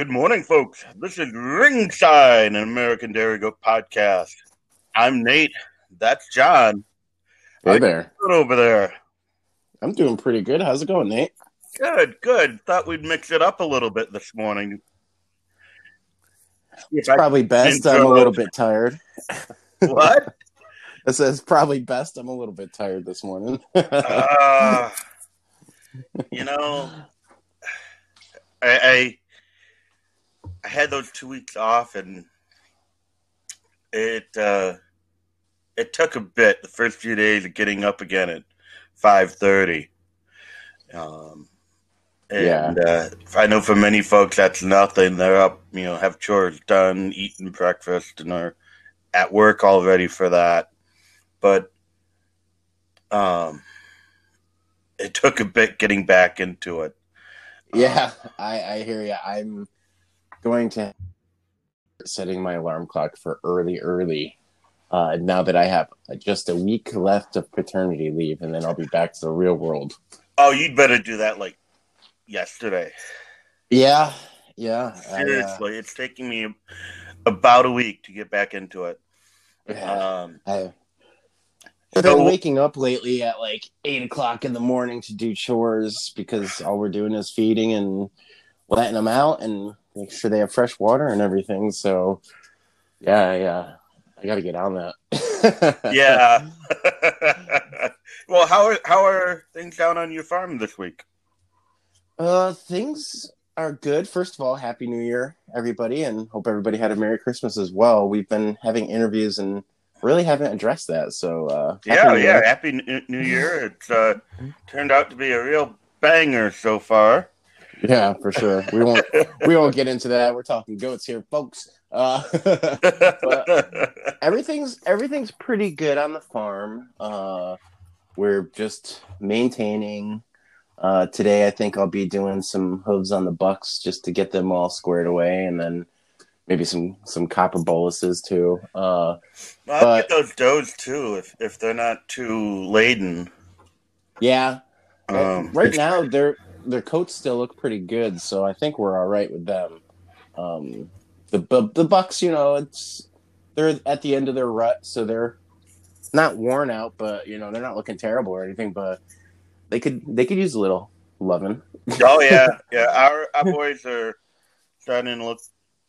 Good morning, folks. This is Ringside, an American Dairy Goat podcast. I'm Nate. That's John. Hey there. Good over there. I'm doing pretty good. How's it going, Nate? Good, good. Thought we'd mix it up a little bit this morning. It's probably best. I'm a little bit tired. What? It says probably best. I'm a little bit tired this morning. uh, you know, I, I I had those two weeks off, and it uh, it took a bit. The first few days of getting up again at five thirty. Um, and Yeah. uh, I know for many folks that's nothing. They're up, you know, have chores done, eating breakfast, and are at work already for that. But um, it took a bit getting back into it. yeah, I, I hear you. I'm going to setting my alarm clock for early, early. Uh, now that I have just a week left of paternity leave, and then I'll be back to the real world. Oh, you'd better do that like yesterday. Yeah, yeah. I, uh, Seriously, it's taking me about a week to get back into it. yeah. Um, I've so- been waking up lately at like eight o'clock in the morning to do chores because all we're doing is feeding and letting them out and make sure they have fresh water and everything. So, yeah, yeah, I got to get on that. yeah. well, how are how are things down on your farm this week? uh, things are good. First of all, happy New Year, everybody, and hope everybody had a Merry Christmas as well. We've been having interviews and really haven't addressed that. So, uh, yeah, yeah. Happy New Year! It's uh, turned out to be a real banger so far. Yeah, for sure. We won't we won't get into that. We're talking goats here, folks. Uh, everything's everything's pretty good on the farm. Uh, we're just maintaining. Uh, today, I think I'll be doing some hooves on the bucks just to get them all squared away, and then maybe some some copper boluses too. Uh, Well, I'll get those does too if if they're not too laden. yeah, Um, right now their their coats still look pretty good, so I think we're all right with them. Um, the bu- the Bucks, you know, it's they're at the end of their rut, so they're not worn out, but you know they're not looking terrible or anything. But they could they could use a little loving. Oh yeah, yeah. Our our boys are starting to look,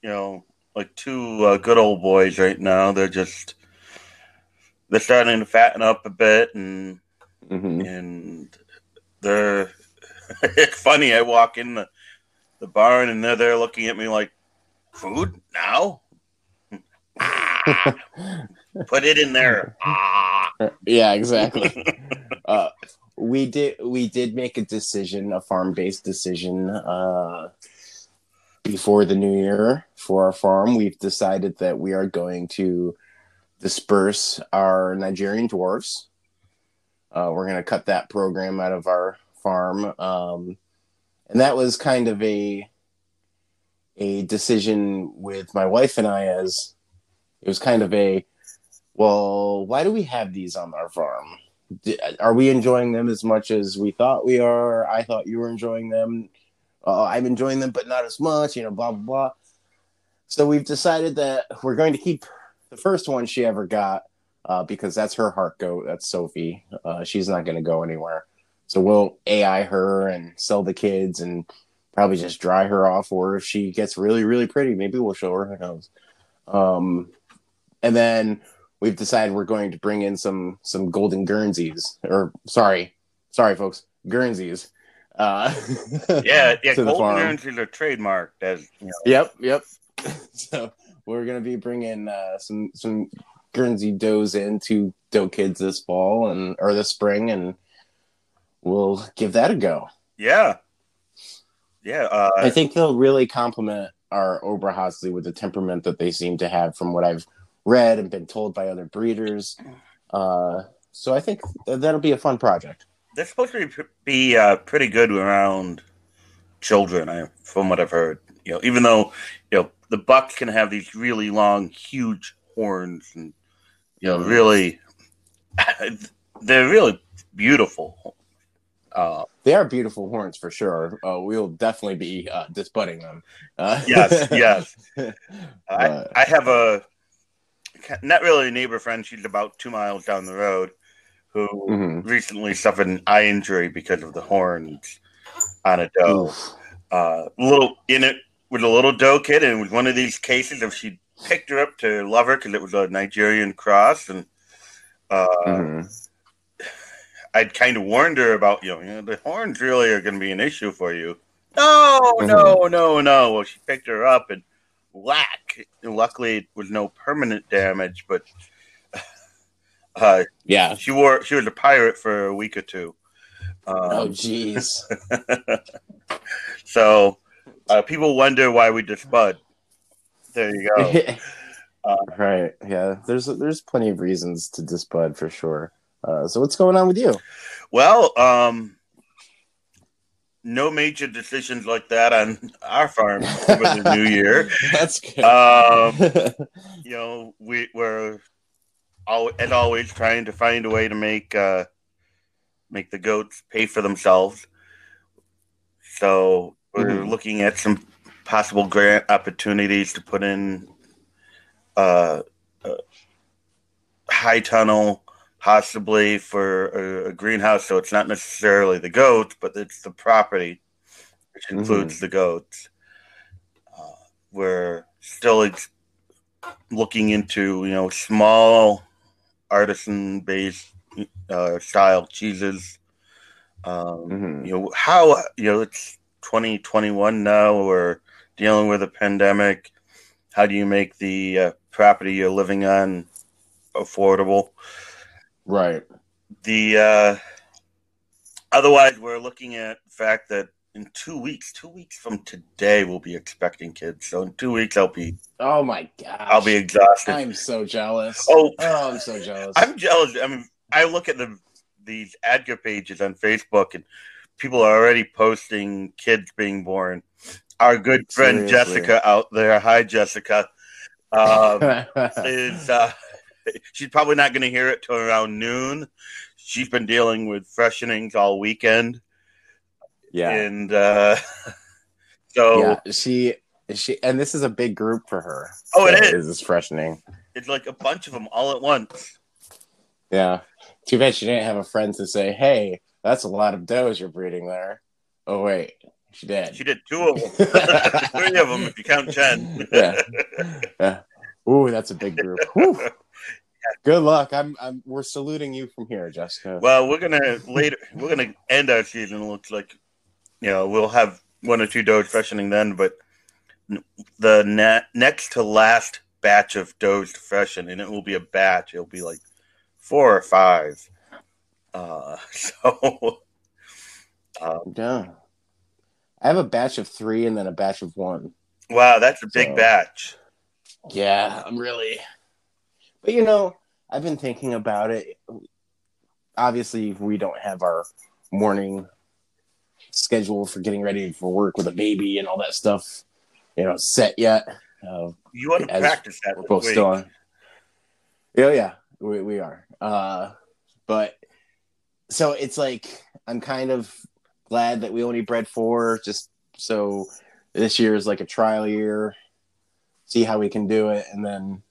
you know, like two uh, good old boys right now. They're just they're starting to fatten up a bit, and hmm and they're. funny. I walk in the, the barn, and they're there looking at me like, "Food now? Put it in there." Ah. yeah, exactly. uh, we did we did make a decision, a farm based decision, uh, before the new year for our farm. We've decided that we are going to disperse our Nigerian dwarfs. Uh, we're going to cut that program out of our farm, um, and that was kind of a a decision with my wife and I. As it was kind of a well, why do we have these on our farm? Are we enjoying them as much as we thought we are? I thought you were enjoying them. Uh, I'm enjoying them, but not as much. You know, blah blah blah. So we've decided that we're going to keep the first one she ever got uh, because that's her heart goat. That's Sophie. Uh, she's not going to go anywhere. So we'll AI her and sell the kids and probably just dry her off. Or if she gets really really pretty, maybe we'll show her. Who knows? Um, and then we've decided we're going to bring in some some golden Guernseys. Or sorry, sorry, folks, Guernseys. Uh, Yeah, yeah. Golden. Guernseys are trademarked as you know. Yep, yep. so we're gonna be bringing uh, some some Guernsey does in to doe kids this fall and or this spring, and we'll give that a go. Yeah, yeah. Uh, I think they'll really complement our Oberhasli with the temperament that they seem to have, from what I've read and been told by other breeders. Uh, so I think that'll be a fun project. they're supposed to be, be uh, pretty good around children, I, from what I've heard. You know, even though you know the bucks can have these really long, huge horns, and you know, really, they're really beautiful. Uh, they are beautiful horns for sure. Uh, we'll definitely be uh, them. Uh, yes, yes. I, I have a not really a neighbor friend. She's about two miles down the road, who mm-hmm. recently suffered an eye injury because of the horns on a doe. Uh, little in it with a little doe kid, and it was one of these cases, if she picked her up to love her because it was a Nigerian cross, and uh, mm-hmm. I'd kind of warned her about you know, you know the horns really are going to be an issue for you. No, mm-hmm. no, no, no. Well, she picked her up and whack. And luckily, it was no permanent damage, but uh, yeah, she wore she was a pirate for a week or two. Um, oh, jeez. so uh, people wonder why we just bud. There you go. uh, right. Yeah. There's there's plenty of reasons to disbud for sure. Uh, so what's going on with you? Well, um, no major decisions like that on our farm over the new year. That's good. Um, you know, we, we're all, as always trying to find a way to make uh, make the goats pay for themselves. So we're mm-hmm. looking at some possible grant opportunities to put in uh, a high tunnel, possibly for a, a, greenhouse. So it's not necessarily the goats, but it's the property, which mm-hmm. includes mm-hmm. the goats. Uh, we're still ex- looking into you know small artisan based uh, style cheeses. Um, mm-hmm. You know how you know it's 2021 now. We're dealing with a pandemic. How do you make the uh, property you're living on affordable? Right. The uh, otherwise, we're looking at the fact that in two weeks, two weeks from today, we'll be expecting kids. So in two weeks, I'll be. Oh my god! I'll be exhausted. I'm so jealous. Oh, oh, I'm so jealous. I'm jealous. I mean, I look at the these ADGA pages on Facebook, and people are already posting kids being born. Our good friend Seriously. Jessica out there, hi Jessica, um, is uh, she's probably not going to hear it till around noon. She's been dealing with freshenings all weekend. Yeah, and uh, so yeah, she she and this is a big group for her. Oh, it is. Is this freshening? It's like a bunch of them all at once. Yeah. Too bad she didn't have a friend to say, "Hey, that's a lot of does you're breeding there." Oh wait, she did. She did two of them, three of them if you count Chen. yeah. yeah. Ooh, that's a big group. Good luck. I'm, I'm. We're saluting you from here, Jessica. Well, we're gonna later. We're gonna end our season. It looks like, you know, we'll have one or two does freshening then, but the ne- next to last batch of does to freshen, and it will be a batch. It'll be like four or five. Uh, so, um, yeah. I have a batch of three and then a batch of one. Wow, that's a big so, batch. Yeah, I'm really. But you know, I've been thinking about it. Obviously, we don't have our morning schedule for getting ready for work with a baby and all that stuff, you know, set yet. Uh, you want to practice that? We're both still on. Yeah, yeah, we we are. Uh, but so it's like I'm kind of glad that we only bred four, just so this year is like a trial year. See how we can do it, and then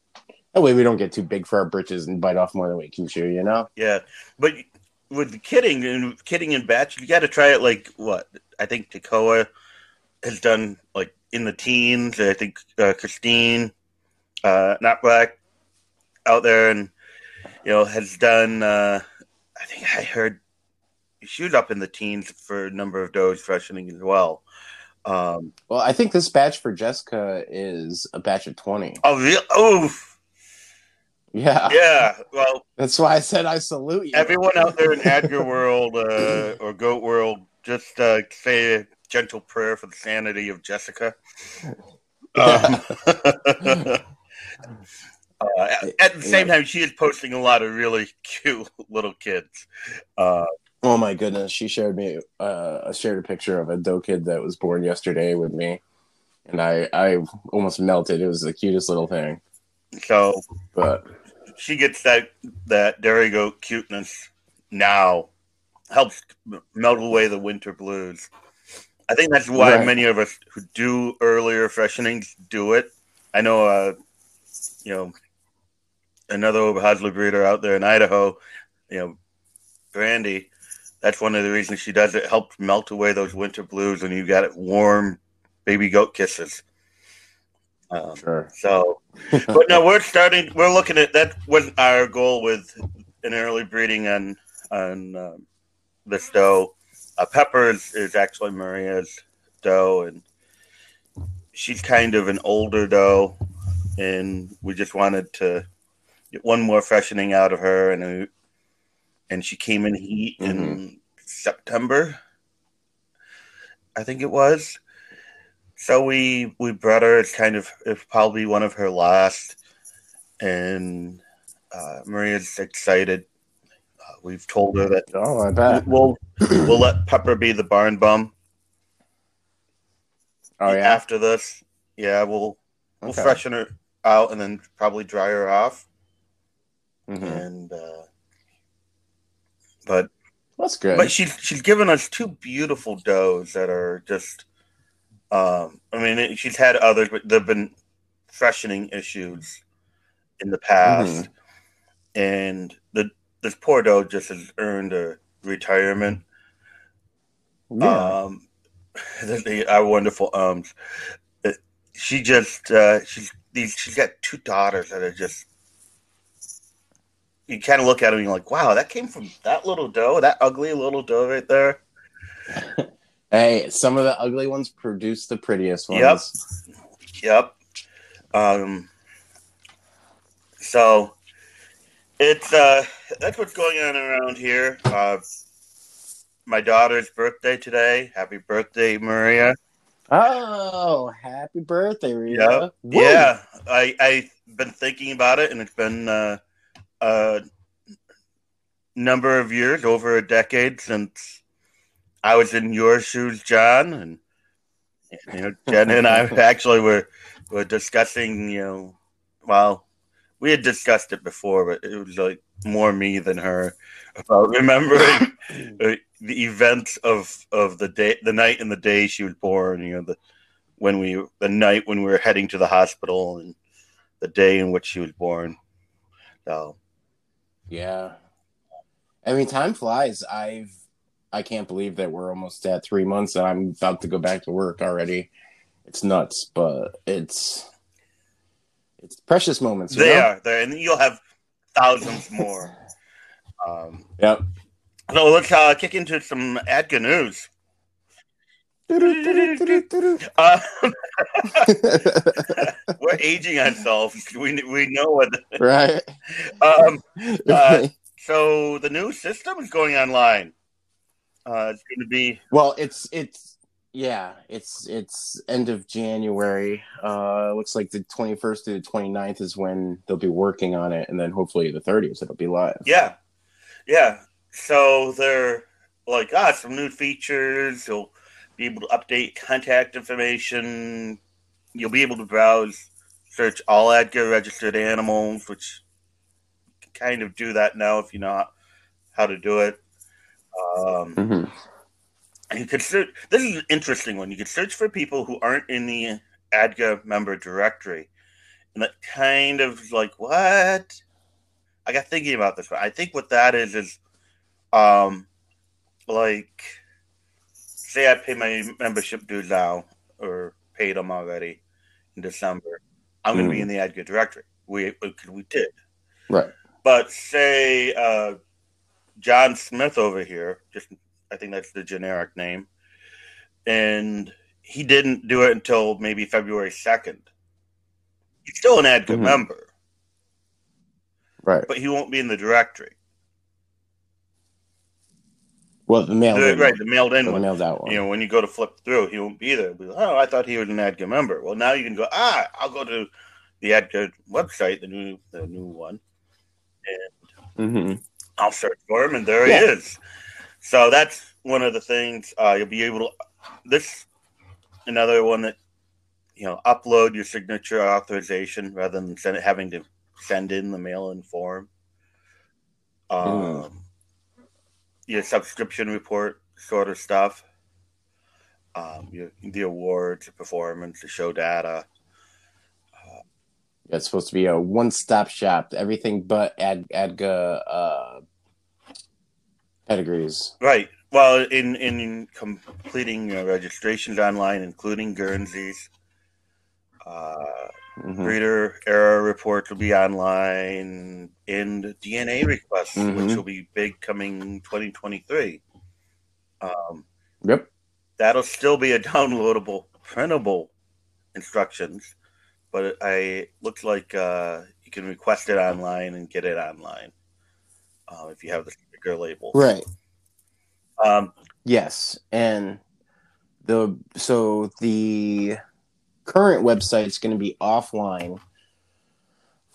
that way we don't get too big for our britches and bite off more than we can chew. You know? Yeah, but with the kidding and kidding and batch, you got to try it. Like what I think Tacoa has done, like in the teens. I think uh, Christine, uh, not black, out there and you know, has done. Uh, I think I heard she was up in the teens for a number of does freshening as well. Um, well, I think this batch for Jessica is a batch of twenty. Oh, really? Oh, yeah, yeah. Well, that's why I said I salute you. Everyone out there in ADGA world uh, or Goat world, just uh, say a gentle prayer for the sanity of Jessica. Um, Uh, at the same time, she is posting a lot of really cute little kids. Uh, oh my goodness, she shared me uh, shared a picture of a doe kid that was born yesterday with me, and I I almost melted. It was the cutest little thing. So, but she gets that that dairy goat cuteness now helps melt away the winter blues. I think that's why Right. many of us who do earlier freshenings do it. I know, uh, you know, another Oberhasli breeder out there in Idaho, you know, Brandy. That's one of the reasons she does it. Helps melt away those winter blues, and you got it warm, baby goat kisses. Um, Sure. so, but no, we're starting. We're looking at that. Was our goal with an early breeding on on um, this doe. Uh, Pepper is, is actually Maria's doe, and she's kind of an older doe, and we just wanted to get one more freshening out of her, and uh, and she came in heat in September, I think it was. So we we brought her. It's kind of it's probably one of her last, and uh, Maria's excited. Uh, we've told her that Oh, I bet. we'll we'll let Pepper be the barn bum Oh yeah. after this. Yeah, we'll we'll Okay. freshen her out and then probably dry her off. Mhm. And uh, but That's good. but she's she's given us two beautiful does that are just. Um, I mean, she's had others, but there've been freshening issues in the past, and the this poor doe just has earned a retirement. yeah. Um, the, the, our wonderful ums. Uh, She just uh, she's these she's got two daughters that are just. You kind of look at them and you're like, wow, that came from that little doe, that ugly little doe right there. hey, some of the ugly ones produce the prettiest ones. Yep. Yep. Um. So, it's uh, that's what's going on around here. Uh, my daughter's birthday today. Happy birthday, Maria. Oh, happy birthday, Rita. Yep. Yeah, I I've been thinking about it, and it's been uh, a number of years, over a decade since I was in your shoes, John, and you know, Jen and I actually were were discussing. You know, well, we had discussed it before, but it was like more me than her about remembering the events of of the day, the night and the day she was born. You know, the when we the night when we were heading to the hospital and the day in which she was born. So Yeah. I mean, time flies. I've I can't believe that we're almost at three months and I'm about to go back to work already. It's nuts, but it's it's precious moments. they know? are there, and you'll have thousands more. Um, Yep. so let's uh, kick into some ADGA news. Uh, we're aging ourselves. We we know what. The, right. Um, Uh, so the new system is going online. Uh, it's going to be well, it's it's yeah, it's it's end of January. Uh looks like the 21st to the 29th is when they'll be working on it and then hopefully the 30th it'll be live. Yeah, yeah. So they're like ah, some new features. You'll be able to update contact information. You'll be able to browse, search all ADGA registered animals, which kind of do that now if you know how to do it. Um, Mhm. you could search. This is an interesting one. You could search for people who aren't in the ADGA member directory, and that kind of like what? I got thinking about this. one. I think what that is is, um, like, say I pay my membership dues now, or paid them already in December. I'm going to be in the ADGA directory. We we did, Right. but say uh, John Smith over here, just I think that's the generic name, and he didn't do it until maybe February second. He's still an ADGA Mhm. member, Right. but he won't be in the directory. Well, the mailed The- in right, the mailed in the one. mailed out one. You know, when you go to flip through, he won't be there. Be like, oh, I thought he was an ADGA member. Well, now you can go. Ah, I'll go to the ADGA website, the new the new one. hmm I'll search for him, and there Yeah. he is. So that's one of the things uh, you'll be able to. This another one that you know upload your signature authorization rather than send it, having to send in the mail-in form. Um, Mm. your subscription report sort of stuff. Um, your, the awards, the performance, the show data. Yeah, it's supposed to be a one-stop shop, everything but Ad Adga uh, Right. Well, in in completing uh, registrations online, including Guernseys, uh, Mhm. breeder error reports will be online, and DNA requests, which Mhm. will be big coming 2023. Um, Yep. that'll still be a downloadable, printable instructions, but it, I looks like uh, you can request it online and get it online uh, if you have the sticker label. Right. Um, Yes, and the so the current website is going to be offline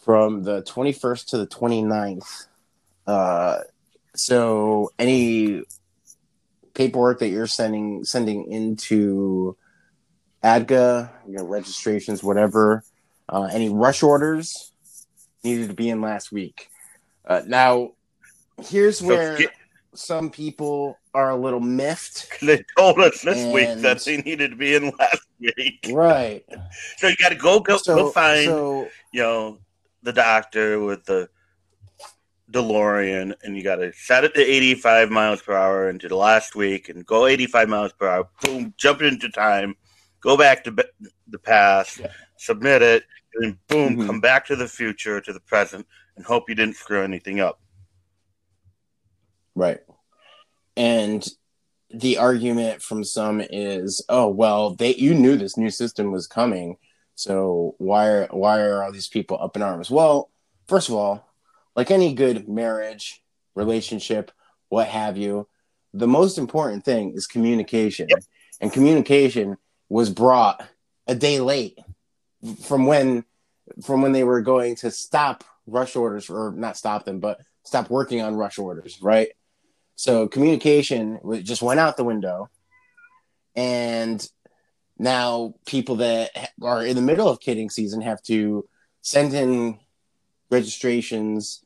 from the 21st to the 29th. Uh, so any paperwork that you're sending sending into ADGA, you know, registrations, whatever, uh, any rush orders needed to be in last week. Uh, now, here's where some people are a little miffed. they told us this week that they needed to be in last week. Right. So you got to go go, So, go find so you know the doctor with the DeLorean, and you got to set it to 85 miles per hour into the last week, and go 85 miles per hour. Boom, jump into time, go back to be- the past, Yeah. submit it, and then boom, Mhm. come back to the future to the present, and hope you didn't screw anything up. Right. And the argument from some is, oh well, they you knew this new system was coming, so why are why are all these people up in arms? Well, first of all, like any good marriage, relationship, what have you, the most important thing is communication. And communication was brought a day late from when from when they were going to stop rush orders or not stop them, but stop working on rush orders, right? So communication just went out the window, and now people that are in the middle of kidding season have to send in registrations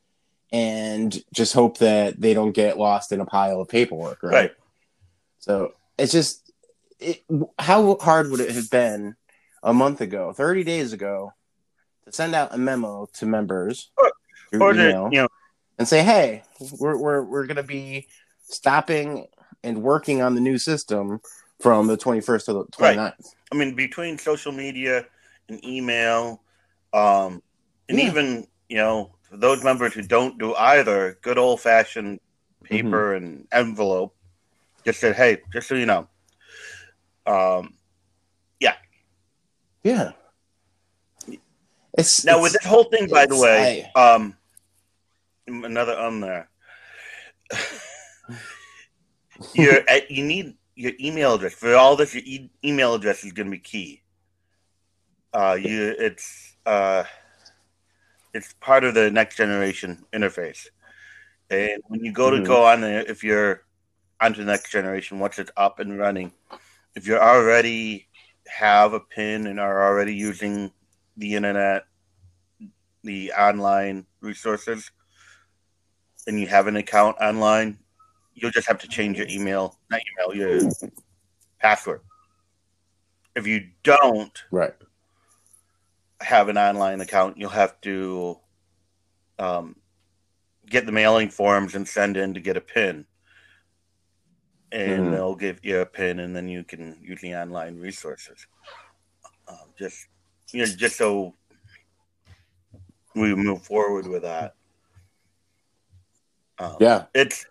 and just hope that they don't get lost in a pile of paperwork, right? Right. So it's just it, how hard would it have been a month ago, 30 days ago, to send out a memo to members Or- Or to, email you know, and say, "Hey, we're we're we're going to be stopping and working on the new system from the 21st to the 29th." I mean, between social media and email, um, and Yeah. even you know for those members who don't do either, good old fashioned paper Mm-hmm. and envelope, just said, "Hey, just so you know." Um, Yeah. Yeah. It's now with this whole thing, by the it's- way, um, another um there. your uh, you need your email address for all this. Your e- email address is going to be key. Uh, you it's uh, it's part of the next generation interface, and when you go to Mhm. go on there, if you're onto the next generation, once it's up and running, if you already have a pin and are already using the internet, the online resources, and you have an account online, you'll just have to change your email, not email, your password. If you don't right. have an online account, you'll have to um, get the mailing forms and send in to get a pin. And Mhm. they'll give you a pin, and then you can use the online resources. Um, just you know, just so we move forward with that. Um, Yeah. it's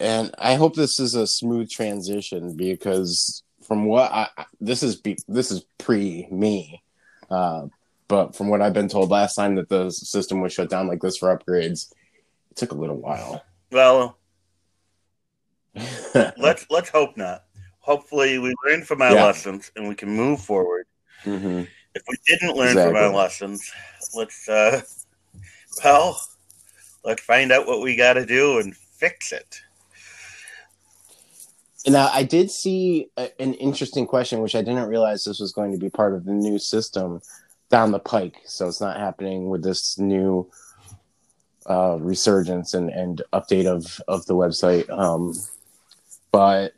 And I hope this is a smooth transition because from what I this is be, this is pre me, uh, but from what I've been told last time that the system was shut down like this for upgrades, it took a little while. well, let's let's hope not. Hopefully, we learn from our Yeah. lessons and we can move forward. Mhm. if we didn't learn from our lessons, let's uh well, let's find out what we got to do and fix it. Now, I did see a, an interesting question, which I didn't realize this was going to be part of the new system down the pike. So it's not happening with this new uh, resurgence and, and update of, of the website. Um, but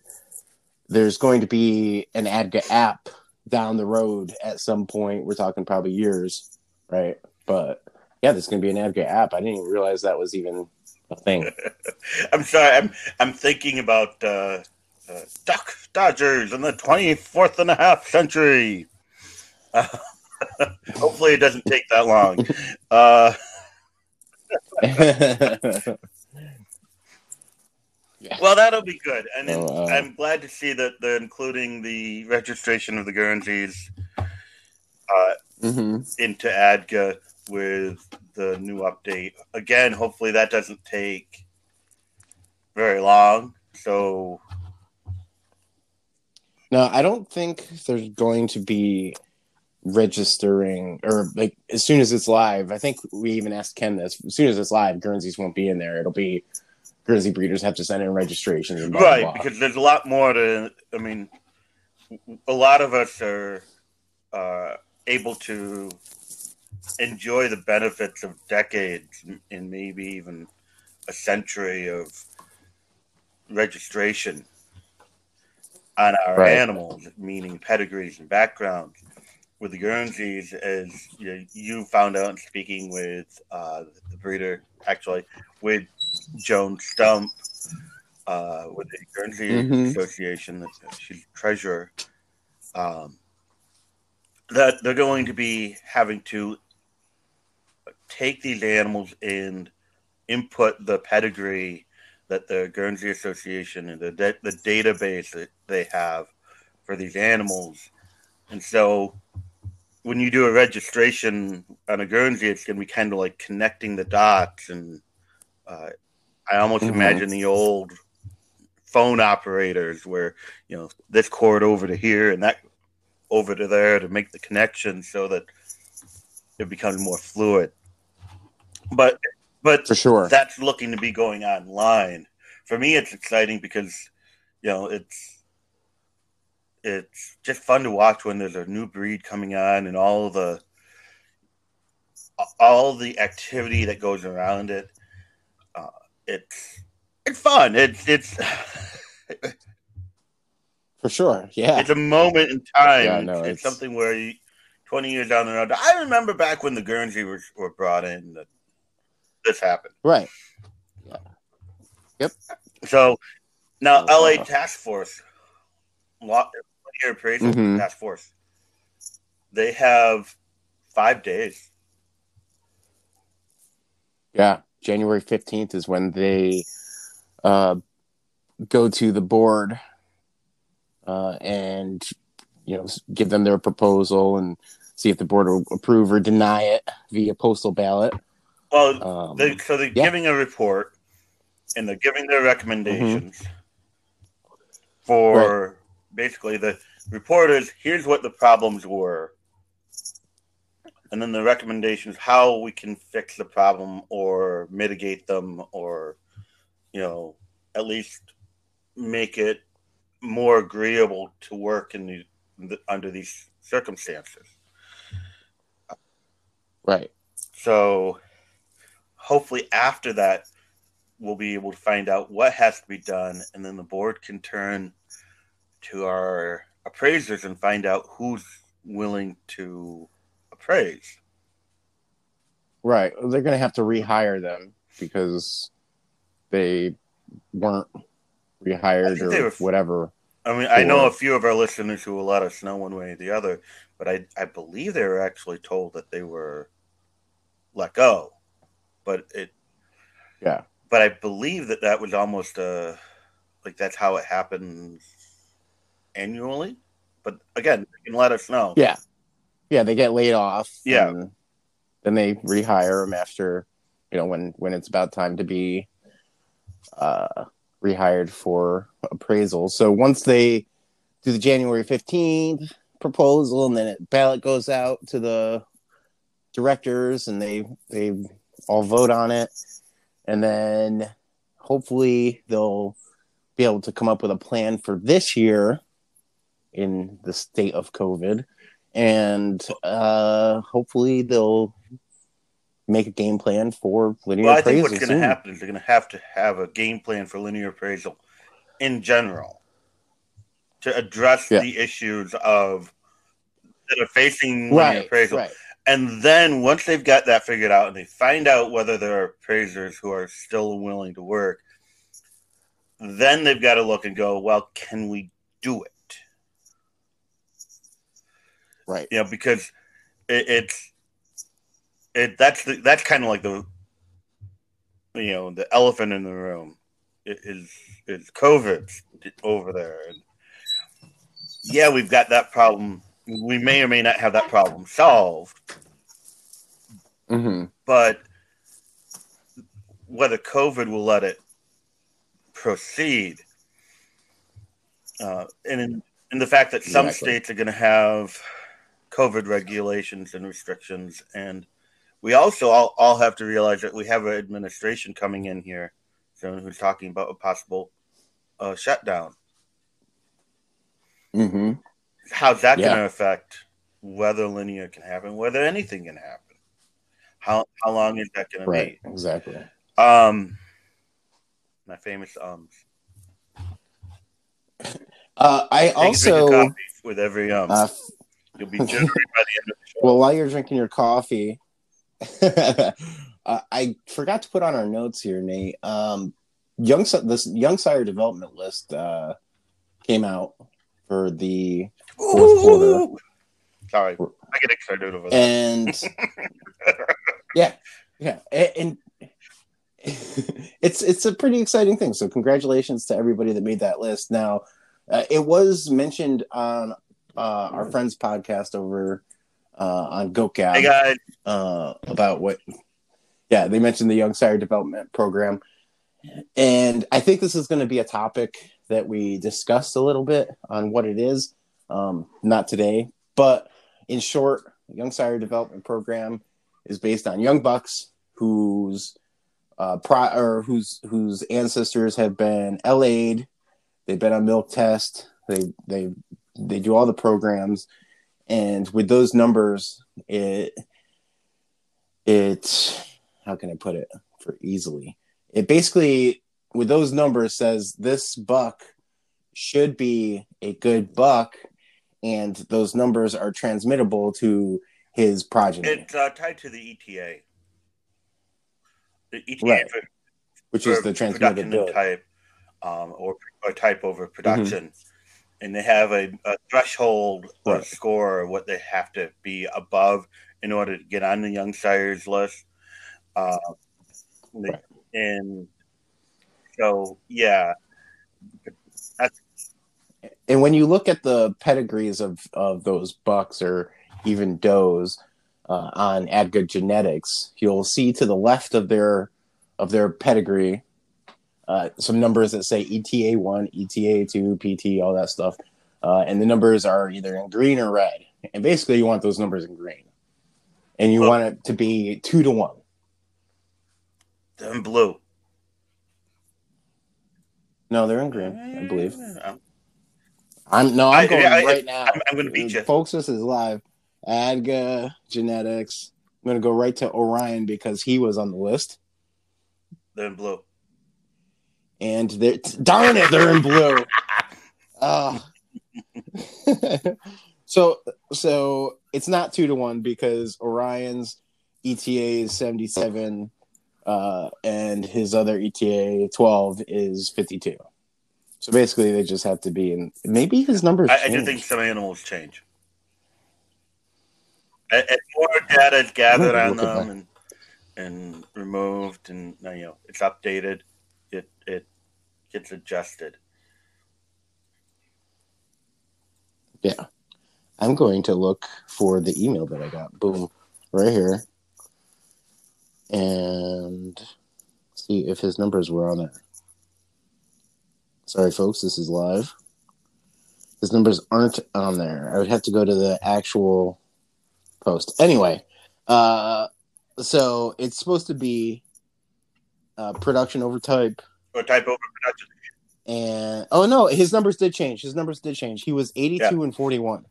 there's going to be an ADGA app down the road at some point. We're talking probably years, right? But yeah, there's going to be an ADGA app. I didn't even realize that was even a thing. I'm sorry. I'm I'm thinking about uh, uh, Duck Dodgers in the 24th and a half century. Uh, hopefully, it doesn't take that long. Uh, Well, that'll be good, and oh, I'm glad to see that they're including the registration of the Guernseys uh, mm-hmm. into ADGA with the new update. Again, hopefully that doesn't take very long. So, no, I don't think there's going to be registering or like as soon as it's live. I think we even asked Ken this. As soon as it's live, Guernseys won't be in there. It'll be Guernsey breeders have to send in registrations. And blah, right, blah. because there's a lot more to. I mean, a lot of us are uh, able to enjoy the benefits of decades and maybe even a century of registration on our right. animals, meaning pedigrees and backgrounds. With the Guernseys, as you, you found out in speaking with uh, the breeder, actually, with Joan Stump uh, with the Guernsey mm-hmm. Association, that she's treasurer, um, that they're going to be having to take these animals and input the pedigree that the Guernsey Association and the the database that they have for these animals, and so when you do a registration on a Guernsey, it's going to be kind of like connecting the dots and uh, I almost mm-hmm. imagine the old phone operators where you know this cord over to here and that over to there to make the connection so that it becomes more fluid. But but for sure, that's looking to be going online. For me, it's exciting because you know it's it's just fun to watch when there's a new breed coming on and all the all the activity that goes around it uh, it's it's fun. It's it's for sure. Yeah, it's a moment in time. Yeah, no, it's, it's, something where you, twenty years down the road. I remember back when the Guernsey were, were brought in that this happened. Right. Yeah. Yep. So now oh, LA Task Force, lot year appraisal mm-hmm. task force, they have five days. Yeah. January 15th is when they uh, go to the board uh, and you know give them their proposal and see if the board will approve or deny it via postal ballot. Well, um, they, so they're yeah. giving a report and they're giving their recommendations mm-hmm. for right. basically the report is here's what the problems were and then the recommendations how we can fix the problem or mitigate them or you know at least make it more agreeable to work in the, the under these circumstances right so hopefully after that we'll be able to find out what has to be done and then the board can turn to our appraisers and find out who's willing to appraise Right. They're going to have to rehire them because they weren't rehired or were, whatever. I mean, for... I know a few of our listeners who will let us know one way or the other, but I, I believe they were actually told that they were let go. But it, yeah. But I believe that that was almost a, uh, like that's how it happens annually. But again, you can let us know. Yeah yeah, they get laid off. Yeah. then they rehire them after, you know, when when it's about time to be uh, rehired for appraisal. So once they do the January fifteenth proposal, and then it, ballot goes out to the directors, and they they all vote on it, and then hopefully they'll be able to come up with a plan for this year in the state of COVID and uh, hopefully they'll make a game plan for linear Well, I think what's going to happen is they're going to have to have a game plan for linear appraisal in general to address Yeah. the issues of that are facing linear right, appraisal. right. And then once they've got that figured out and they find out whether there are appraisers who are still willing to work, then they've got to look and go, well, can we do it? Right. You know, because it, it's it that's the, that's kind of like the you know the elephant in the room i- is is COVID over there, and yeah, we've got that problem. We may or may not have that problem solved, hmm but whether COVID will let it proceed, uh, and in, in the fact that some Exactly. states are going to have COVID regulations and restrictions, and we also all, all have to realize that we have an administration coming in here soon who's talking about a possible uh, shutdown. hmm How's that Yeah. going to affect whether linear can happen, whether anything can happen? How how long is that going to Right. Exactly. Um, my famous ums. Uh, I Take also, with every um. uh, You'll be jittery by the end of the show. well, while you're drinking your coffee, uh, I forgot to put on our notes here, Nate. Um, young this young sire development list uh, came out for the fourth quarter. Sorry, I get excited over that. and yeah, yeah, and, it's it's a pretty exciting thing. So congratulations to everybody that made that list. Now, uh, it was mentioned on uh, our friends' podcast over uh, on GoCab Hey uh, about what. Yeah, they mentioned the Young Sire Development Program, and I think this is going to be a topic that we discussed a little bit on what it is. Um, not today, but in short, Young Sire Development Program is based on young bucks whose uh, pri- or whose whose ancestors have been LA'd. They've been on milk test. They they they do all the programs, and with those numbers, it it how can I put it for easily? It basically with those numbers says this buck should be a good buck, and those numbers are transmittable to his progeny, it's uh, tied to the ETA. The ETA Right. for, which is the transmittability. type, um, or, or type Mm-hmm. over production, and they have a, a threshold Right. of score what they have to be above in order to get on the young sires list. Uh, Right. And so, yeah, and when you look at the pedigrees of of those bucks or even does uh, on Adga Genetics, you'll see to the left of their of their pedigree uh, some numbers that say ETA one, ETA two, PT, all that stuff, uh, and the numbers are either in green or red. And basically, you want those numbers in green, and you Well- want it to be two to one. then blue. No, they're in green, I believe. I'm, I'm no, I'm I- going I- right now. I'm, I'm going to beat you. Folks, this is live. Adga Genetics. I'm going to go right to Orion because he was on the list. Then blue. And they're, darn it, they're in blue. Uh, so, so it's not two to one because Orion's ETA is 77 uh, and his other ETA 12 is 52. So basically, they just have to be in. Maybe his numbers. I, I do think some animals change. As more data is gathered on gonna look at them and and removed, and you know it's updated, it it gets adjusted. Yeah, I'm going to look for the email that I got. Boom, right here, and see if his numbers were on there. Sorry, folks, this is live. His numbers aren't on there. I would have to go to the actual post. Anyway, uh, so it's supposed to be uh, production over type. Or type over production. And oh no, his numbers did change. His numbers did change. He was 82 and 41.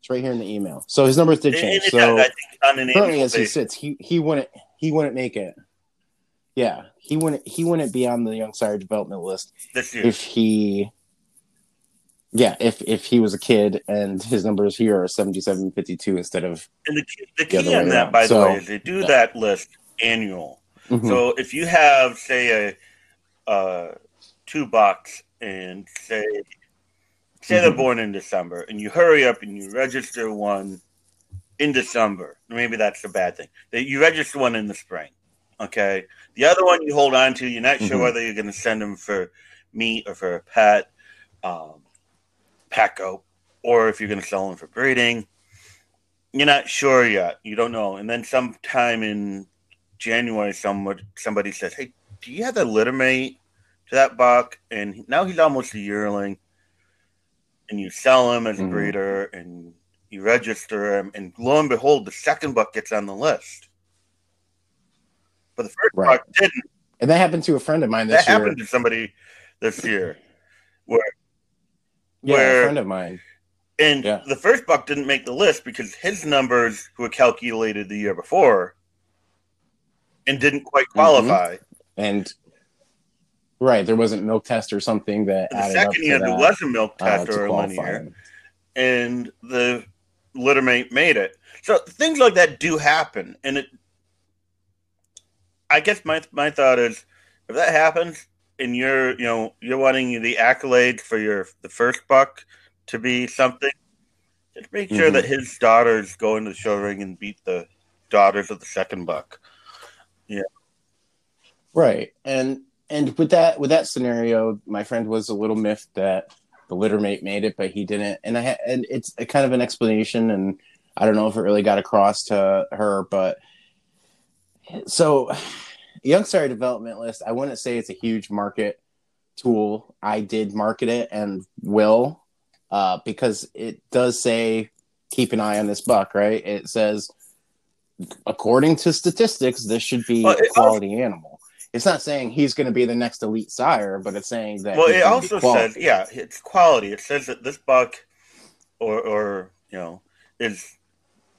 It's right here in the email. So his numbers did change. and it So does, I think on an currently, as he sits, he he wouldn't he wouldn't make it. Yeah, he wouldn't. He wouldn't be on the young sire development list this year. if he. Yeah, if if he was a kid and his numbers here are seventy seven fifty two instead of and the key, the the key way on that, around. by So- the way, is they do yeah. that list annual. Mhm. So if you have, say, a uh, two bucks, and say, say they're Mhm. born in December, and you hurry up and you register one in December. Maybe that's a bad thing. That you register one in the spring. Okay. The other one you hold on to. You're not sure Mhm. whether you're going to send them for meat or for a pet, um, Paco, or if you're going to sell them for breeding. You're not sure yet. You don't know. And then sometime in January, someone somebody says, "Hey, do you have the litter mate to that buck?" And now he's almost a yearling, and you sell him as a Mhm. breeder, and you register him, and lo and behold, the second buck gets on the list. But the first Right. buck didn't. and that happened to a friend of mine That this year. happened to somebody this year, Where, yeah, where- a friend of mine. and Yeah. the first buck didn't make the list because his numbers were calculated the year before, and didn't quite Mm-hmm. qualify. And right, there wasn't milk test or something that The added up second year, there was a milk uh, test to or a linear, and the littermate made it. So things like that do happen, and it. I guess my my thought is, if that happens, and you're you know you're wanting the accolades for your the first buck to be something, just make sure Mhm. that his daughters go into the show ring and beat the daughters of the second buck. Yeah. Right, and and with that with that scenario, my friend was a little miffed that the litter mate made it, but he didn't. And I ha- and it's a kind of an explanation, and I don't know if it really got across to her, but so young sire development list. I wouldn't say it's a huge market tool. I did market it and will uh, because it does say keep an eye on this buck. Right, it says according to statistics, this should be Well, a it quality animal. It's not saying he's going to be the next elite sire, but it's saying that. Well, it also says, yeah, it's quality. It says that this buck, or or you know, is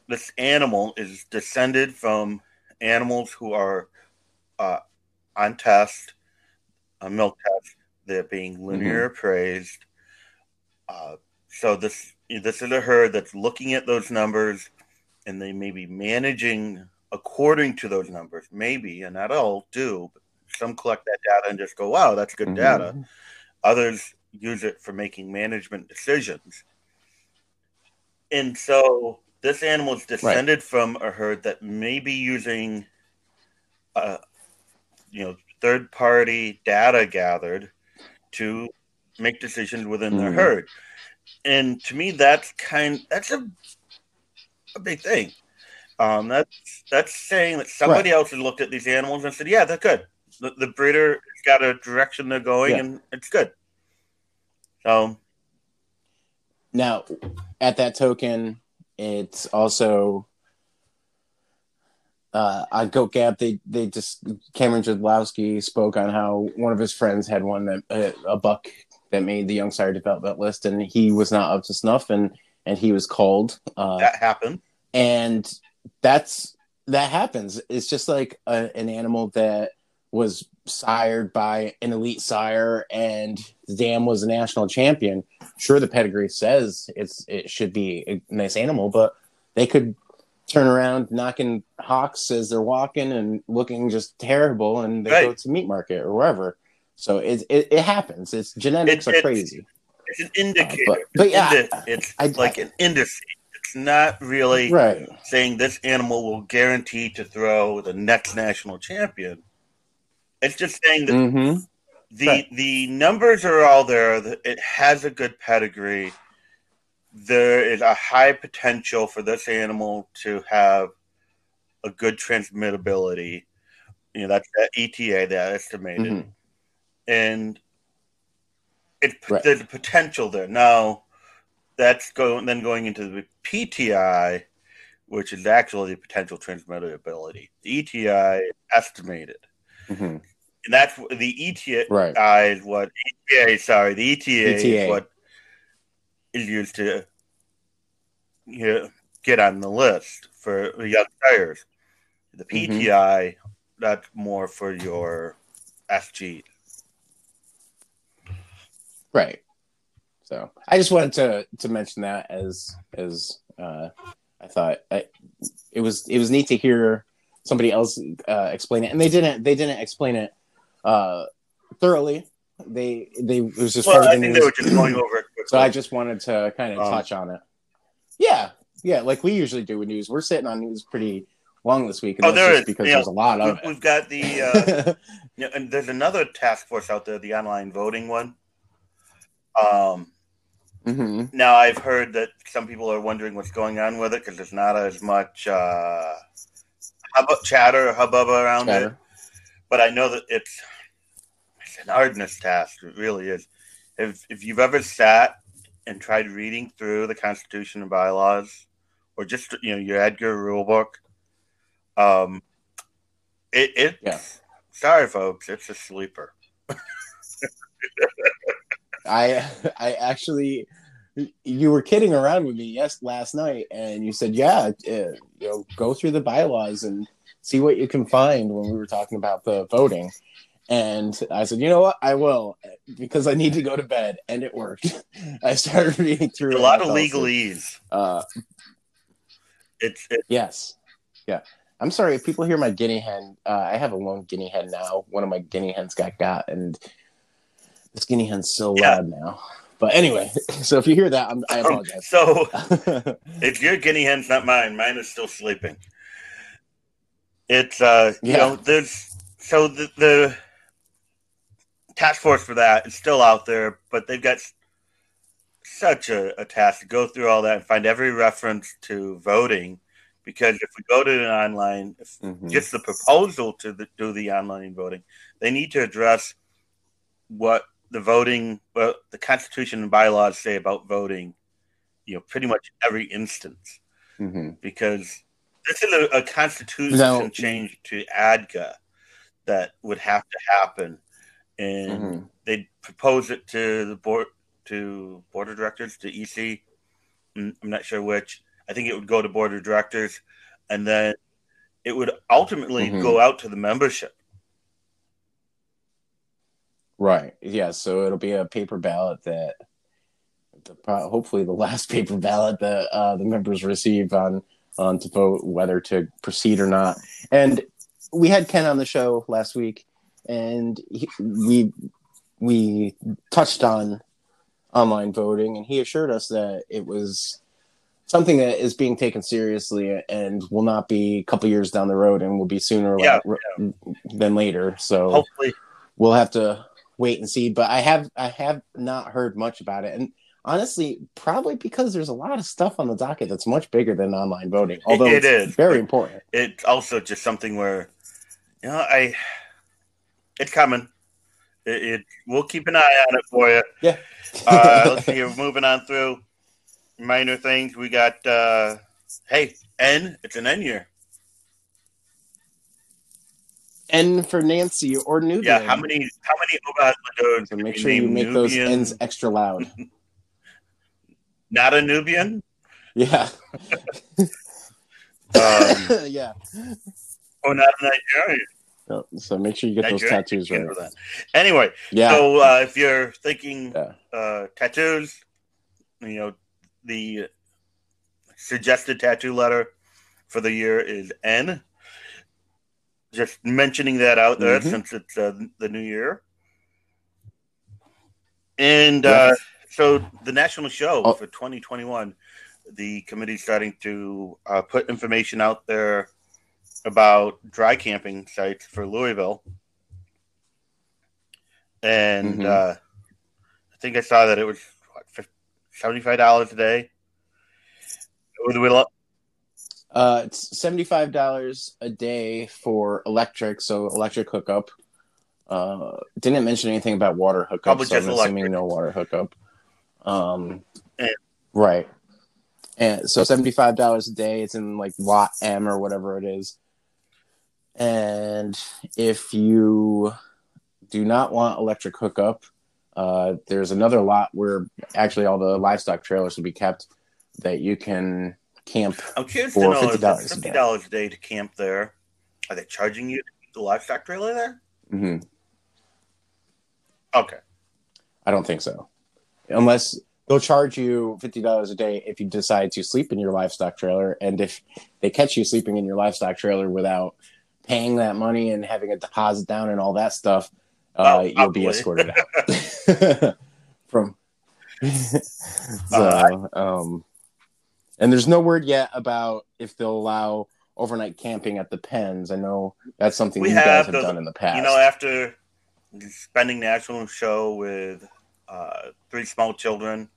this animal is descended from animals who are uh, on test, on milk test. They're being linear appraised. Uh, so this this is a herd that's looking at those numbers, and they may be managing according to those numbers. Maybe, and not all do. But some collect that data and just go, "Wow, that's good Mhm. data." Others use it for making management decisions. And so this animal is descended from a herd that may be using, uh, you know, third party data gathered to make decisions within their Mhm. herd. And to me, that's kind that's a, a big thing. Um, that's that's saying that somebody else has looked at these animals and said, "Yeah, they're good. The, the breeder has got a direction they're going, Yeah. and it's good." So Now, at that token, it's also uh, on Goat Gap. They they just Cameron Jadlowski spoke on how one of his friends had one that uh, a buck that made the young sire development list, and he was not up to snuff, and and he was called. Uh, that happened. and that's that happens. It's just like a, an animal that was sired by an elite sire, and dam was a national champion. Sure, the pedigree says it's it should be a nice animal, but they could turn around knocking hocks as they're walking and looking just terrible, and they go to meat market or wherever. So it it, it happens. It's genetics It- are it's- crazy. It's an indicator. Uh, but- but yeah, Indi- it's I- like an indice. It's not really Right. saying this animal will guarantee to throw the next national champion. It's just saying that Mm-hmm. the Right. the numbers are all there. It has a good pedigree. There is a high potential for this animal to have a good transmittability. You know, that's that ETA that estimated, Mhm. and it Right. there's a potential there. Now, that's going then going into the PTI, which is actually the potential transmittability. The ETI estimated hmm and that's the ETA Right. is what ETA. Sorry, the ETA, ETA. is what is used to you know, get on the list for young players. The. PTI, that's more for your FG. Right. So I just wanted to to mention that as as uh, I thought I, it was it was neat to hear somebody else uh, explain it, and they didn't they didn't explain it uh, thoroughly. They they it was just Well, I think they were just going over it quickly. so I just wanted to kind of Um, touch on it. Yeah, yeah, like we usually do with news. We're sitting on news pretty long this week, and Oh, there just is. because there's a lot of We've got the uh, and there's another task force out there, the online voting one. Um, hmm now I've heard that some people are wondering what's going on with it because there's not as much uh, hub- chatter or hubbub around it. But I know that it's it's an arduous task. It really is. If if you've ever sat and tried reading through the Constitution and bylaws, or just you know your ADGA rule book, um, it it Yeah. sorry folks, it's a sleeper. I I actually you were kidding around with me yes last night and you said yeah uh, you know go through the bylaws and see what you can find when we were talking about the voting. And I said you know what? I will because I need to go to bed and it worked. I started reading through a lot of I fell asleep. legalese. uh It's it, yes. Yeah. I'm sorry if people hear my guinea hen. Uh, I have a lone guinea hen now. One of my guinea hens got got and this guinea hen's so Yeah. loud now but anyway so if you hear that I'm, I apologize so it's your guinea hen's not mine. Mine is still sleeping. It's uh you Yeah. know there's so the, the task force for that is still out there, but they've got such a, a task to go through all that and find every reference to voting. Because if we go to an online, if Mhm. just the proposal to the, do the online voting, they need to address what the voting, well, the Constitution and bylaws say about voting. You know, pretty much every instance, Mhm. because this is a, a constitution change to ADGA that would have to happen, and Mhm. they propose it to the board, to board of directors, to EC. Mm, I'm not sure which. I think it would go to board of directors, and then it would ultimately Mhm. go out to the membership. Right. Yeah. So it'll be a paper ballot that, the, hopefully, the last paper ballot that uh, the members receive on on to vote whether to proceed or not. And we had Ken on the show last week, and he, we we touched on online voting, and he assured us that it was something that is being taken seriously and will not be a couple years down the road, and will be sooner Yeah, la- than later. So Hopefully, we'll have to wait and see. But I have I have not heard much about it, and honestly, probably because there's a lot of stuff on the docket that's much bigger than online voting. Although it it's is, very important. it's also just something where, you know, I, it's coming. It, it we'll keep an eye on it for you. Yeah. Uh, let's see. We're moving on through minor things. We got, uh, hey, N. It's an N year. And for Nancy or Nubian. Yeah. How many? How many Obas So make sure you make those ends extra loud. Not a Nubian. Yeah. Um, yeah. Oh, not a Nigerian. So- So make sure you get those tattoos right. that. Anyway, Yeah. so uh, if you're thinking Yeah. uh, tattoos, you know, the suggested tattoo letter for the year is N. Just mentioning that out there Mhm. since it's uh, the new year. And uh, so the national show Oh. for 2021, the committee's starting to uh, put information out there about dry camping sites for Louisville. And Mhm. uh, I think I saw that it was what, $75 a day. Would we lo- Uh, it's seventy five dollars a day for electric, so electric hookup. Uh, didn't mention anything about water hookup, Probably so I'm assuming no water hookup. Um, And- right, and so seventy five dollars a day. It's in like Watt M or whatever it is. And if you do not want electric hookup, uh, there's another lot where actually all the livestock trailers will be kept that you can camp I'm curious For to know $50 if a it's day. $50 a day to camp there. Are they charging you the livestock trailer there? Mm-hmm. Okay. I don't think so, unless they'll charge you fifty dollars a day if you decide to sleep in your livestock trailer, and if they catch you sleeping in your livestock trailer without paying that money and having a deposit down and all that stuff, uh, Oh, you'll be escorted out from. so, um, and there's no word yet about if they'll allow overnight camping at the pens. I know that's something We you have guys have those- done in the past. You know, after spending the national show with uh, three small children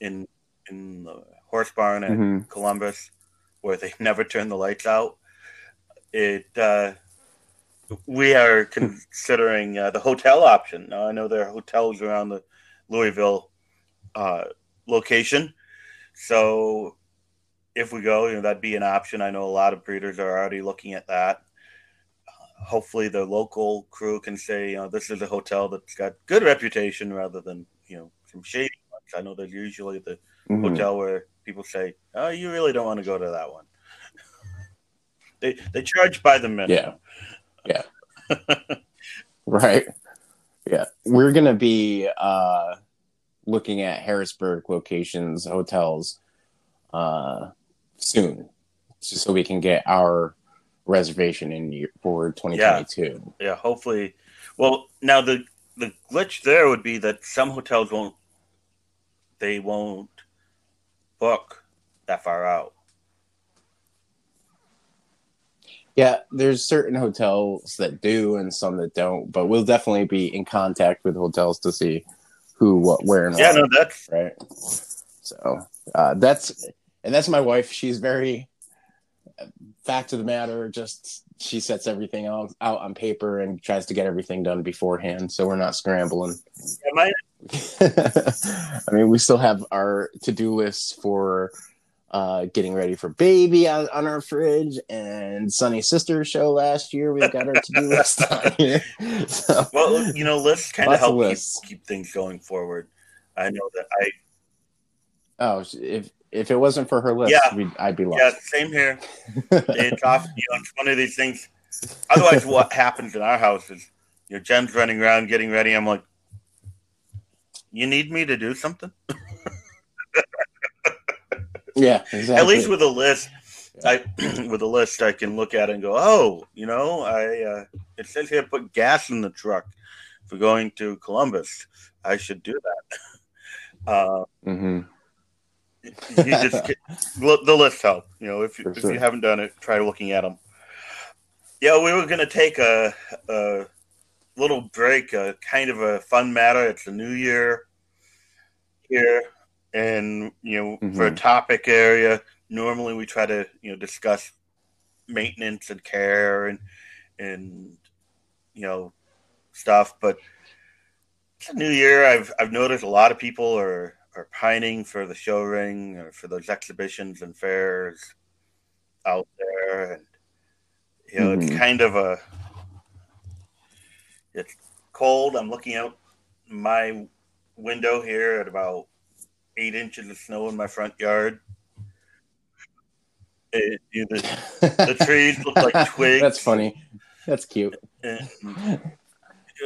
in in the horse barn at Mhm. Columbus, where they never turn the lights out, it uh, we are considering uh, the hotel option. Now I know there are hotels around the Louisville uh, location, so if we go, you know that'd be an option. I know a lot of breeders are already looking at that hopefully the local crew can say, you know, this is a hotel that's got good reputation rather than, you know, some shady ones. I know there's usually the Mhm. hotel where people say, oh, you really don't want to go to that one. they they charge by the minute. Yeah. Yeah. right. Yeah. We're going to be uh, looking at Harrisburg locations, hotels uh, soon, just so we can get our reservation in for 2022. Yeah, hopefully. Well, now the the glitch there would be that some hotels won't they won't book that far out. Yeah. there's certain hotels that do and some that don't, but we'll definitely be in contact with hotels to see who, what, where, and Yeah, why. no, that's right? So uh, that's and that's my wife. She's very fact of the matter. Just she sets everything out, out on paper and tries to get everything done beforehand, so we're not scrambling. my I mean, we still have our to do lists for uh, getting ready for baby on, on our fridge and Sunny Sister show last year. We've got our to do list on here. So, well, you know, lists kind of help keep, keep things going forward. I know that I oh, if if it wasn't for her list, Yeah. we'd, I'd be lost. yeah, same here. It's off. You know, it's one of these things. Otherwise, what happens in our house is, you know, Jen's running around getting ready. I'm like, you need me to do something? Yeah, exactly. At least with a list, I with a list I can look at it and go, oh, you know, I uh, it says here put gas in the truck for going to Columbus. I should do that. Uh, hmm you just get, look, the list help. You know, if, if sure. you haven't done it, try looking at them. Yeah, we were going to take a, a little break, a kind of a fun matter. It's a new year here, and you know, for a Mhm. topic area, normally we try to you know discuss maintenance and care and and you know stuff, but it's a new year. I've I've noticed a lot of people are are pining for the show ring or for those exhibitions and fairs out there, and you know Mhm. it's kind of a it's cold. I'm looking out my window here at about eight inches of snow in my front yard. It, you know, the, the trees look like twigs. That's funny. That's cute. and,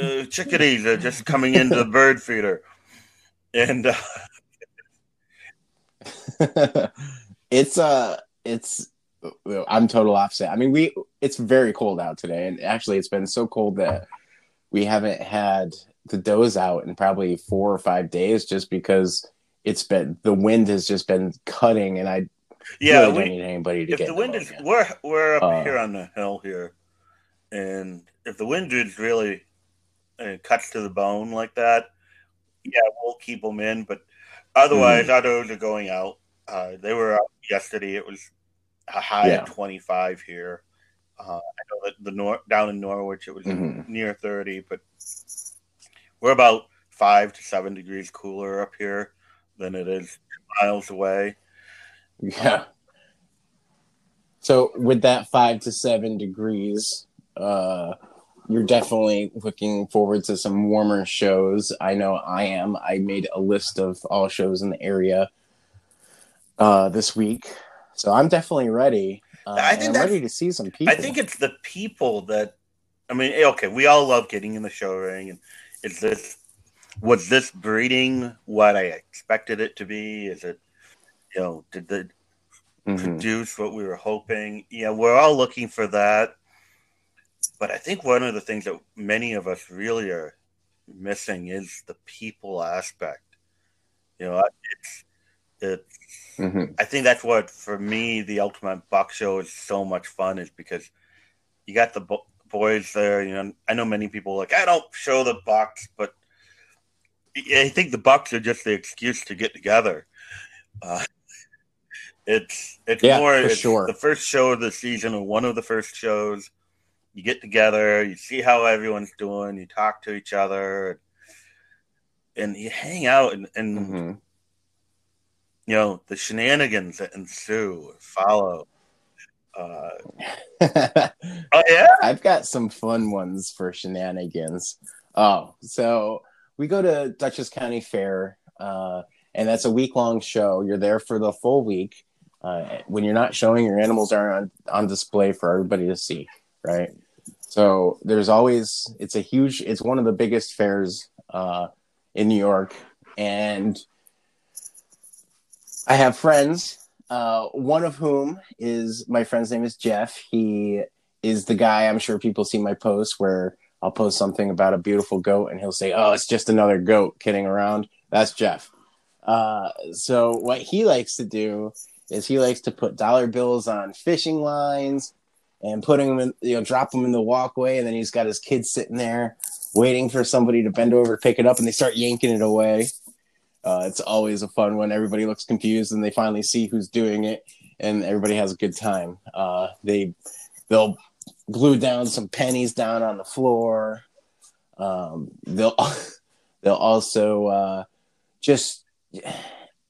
uh, chickadees are just coming into the bird feeder, and uh, it's uh it's I'm total opposite. I mean, we it's very cold out today, and actually, it's been so cold that we haven't had the does out in probably four or five days, just because it's been the wind has just been cutting, and I yeah, really don't we, need anybody to if get the wind is we're we're up Uh, here on the hill here, and if the wind is really uh, cuts to the bone like that, yeah, we'll keep them in. But otherwise, Mm-hmm. others are going out. Uh, they were out yesterday. It was a high Yeah. of twenty five here. Uh, I know that the nor- down in Norwich it was Mhm. near thirty, but we're about five to seven degrees cooler up here than it is miles away. Yeah. So with that five to seven degrees, uh, you're definitely looking forward to some warmer shows. I know I am. I made a list of all shows in the area uh, this week, so I'm definitely ready. Uh, I think I'm ready to see some people. I think it's the people that I mean, eh, okay, we all love getting in the show ring and is this was this breeding what I expected it to be? Is it you know, did the Mhm. produce what we were hoping? Yeah, we're all looking for that. But I think one of the things that many of us really are missing is the people aspect. You know, it's it's Mhm. I think that's what, for me, the Altamont box Show is so much fun, is because you got the bo- boys there. You know, I know many people like I don't show the box, but I think the Bucks are just the excuse to get together. Uh, it's it's Yeah, more it's sure. the first show of the season, or one of the first shows. You get together, you see how everyone's doing, you talk to each other, and you hang out and, and Mhm. you know the shenanigans that ensue follow uh Mm-hmm. oh yeah I've got some fun ones for shenanigans. Oh, so we go to Dutchess County Fair, uh, and that's a week long show. You're there for the full week. Uh, when you're not showing, your animals are on, on display for everybody to see, right? So there's always, it's a huge, it's one of the biggest fairs uh, in New York. And I have friends, uh, one of whom is my friend's name is Jeff. He is the guy I'm sure people see my posts where I'll post something about a beautiful goat and he'll say, "Oh, it's just another goat kidding around." That's Jeff. Uh, so what he likes to do is he likes to put dollar bills on fishing lines and putting them in, you know, drop them in the walkway, and then he's got his kids sitting there waiting for somebody to bend over, pick it up, and they start yanking it away. Uh, it's always a fun one. Everybody looks confused, and they finally see who's doing it, and everybody has a good time. Uh, they they'll glue down some pennies down on the floor. Um, they'll they'll also uh, just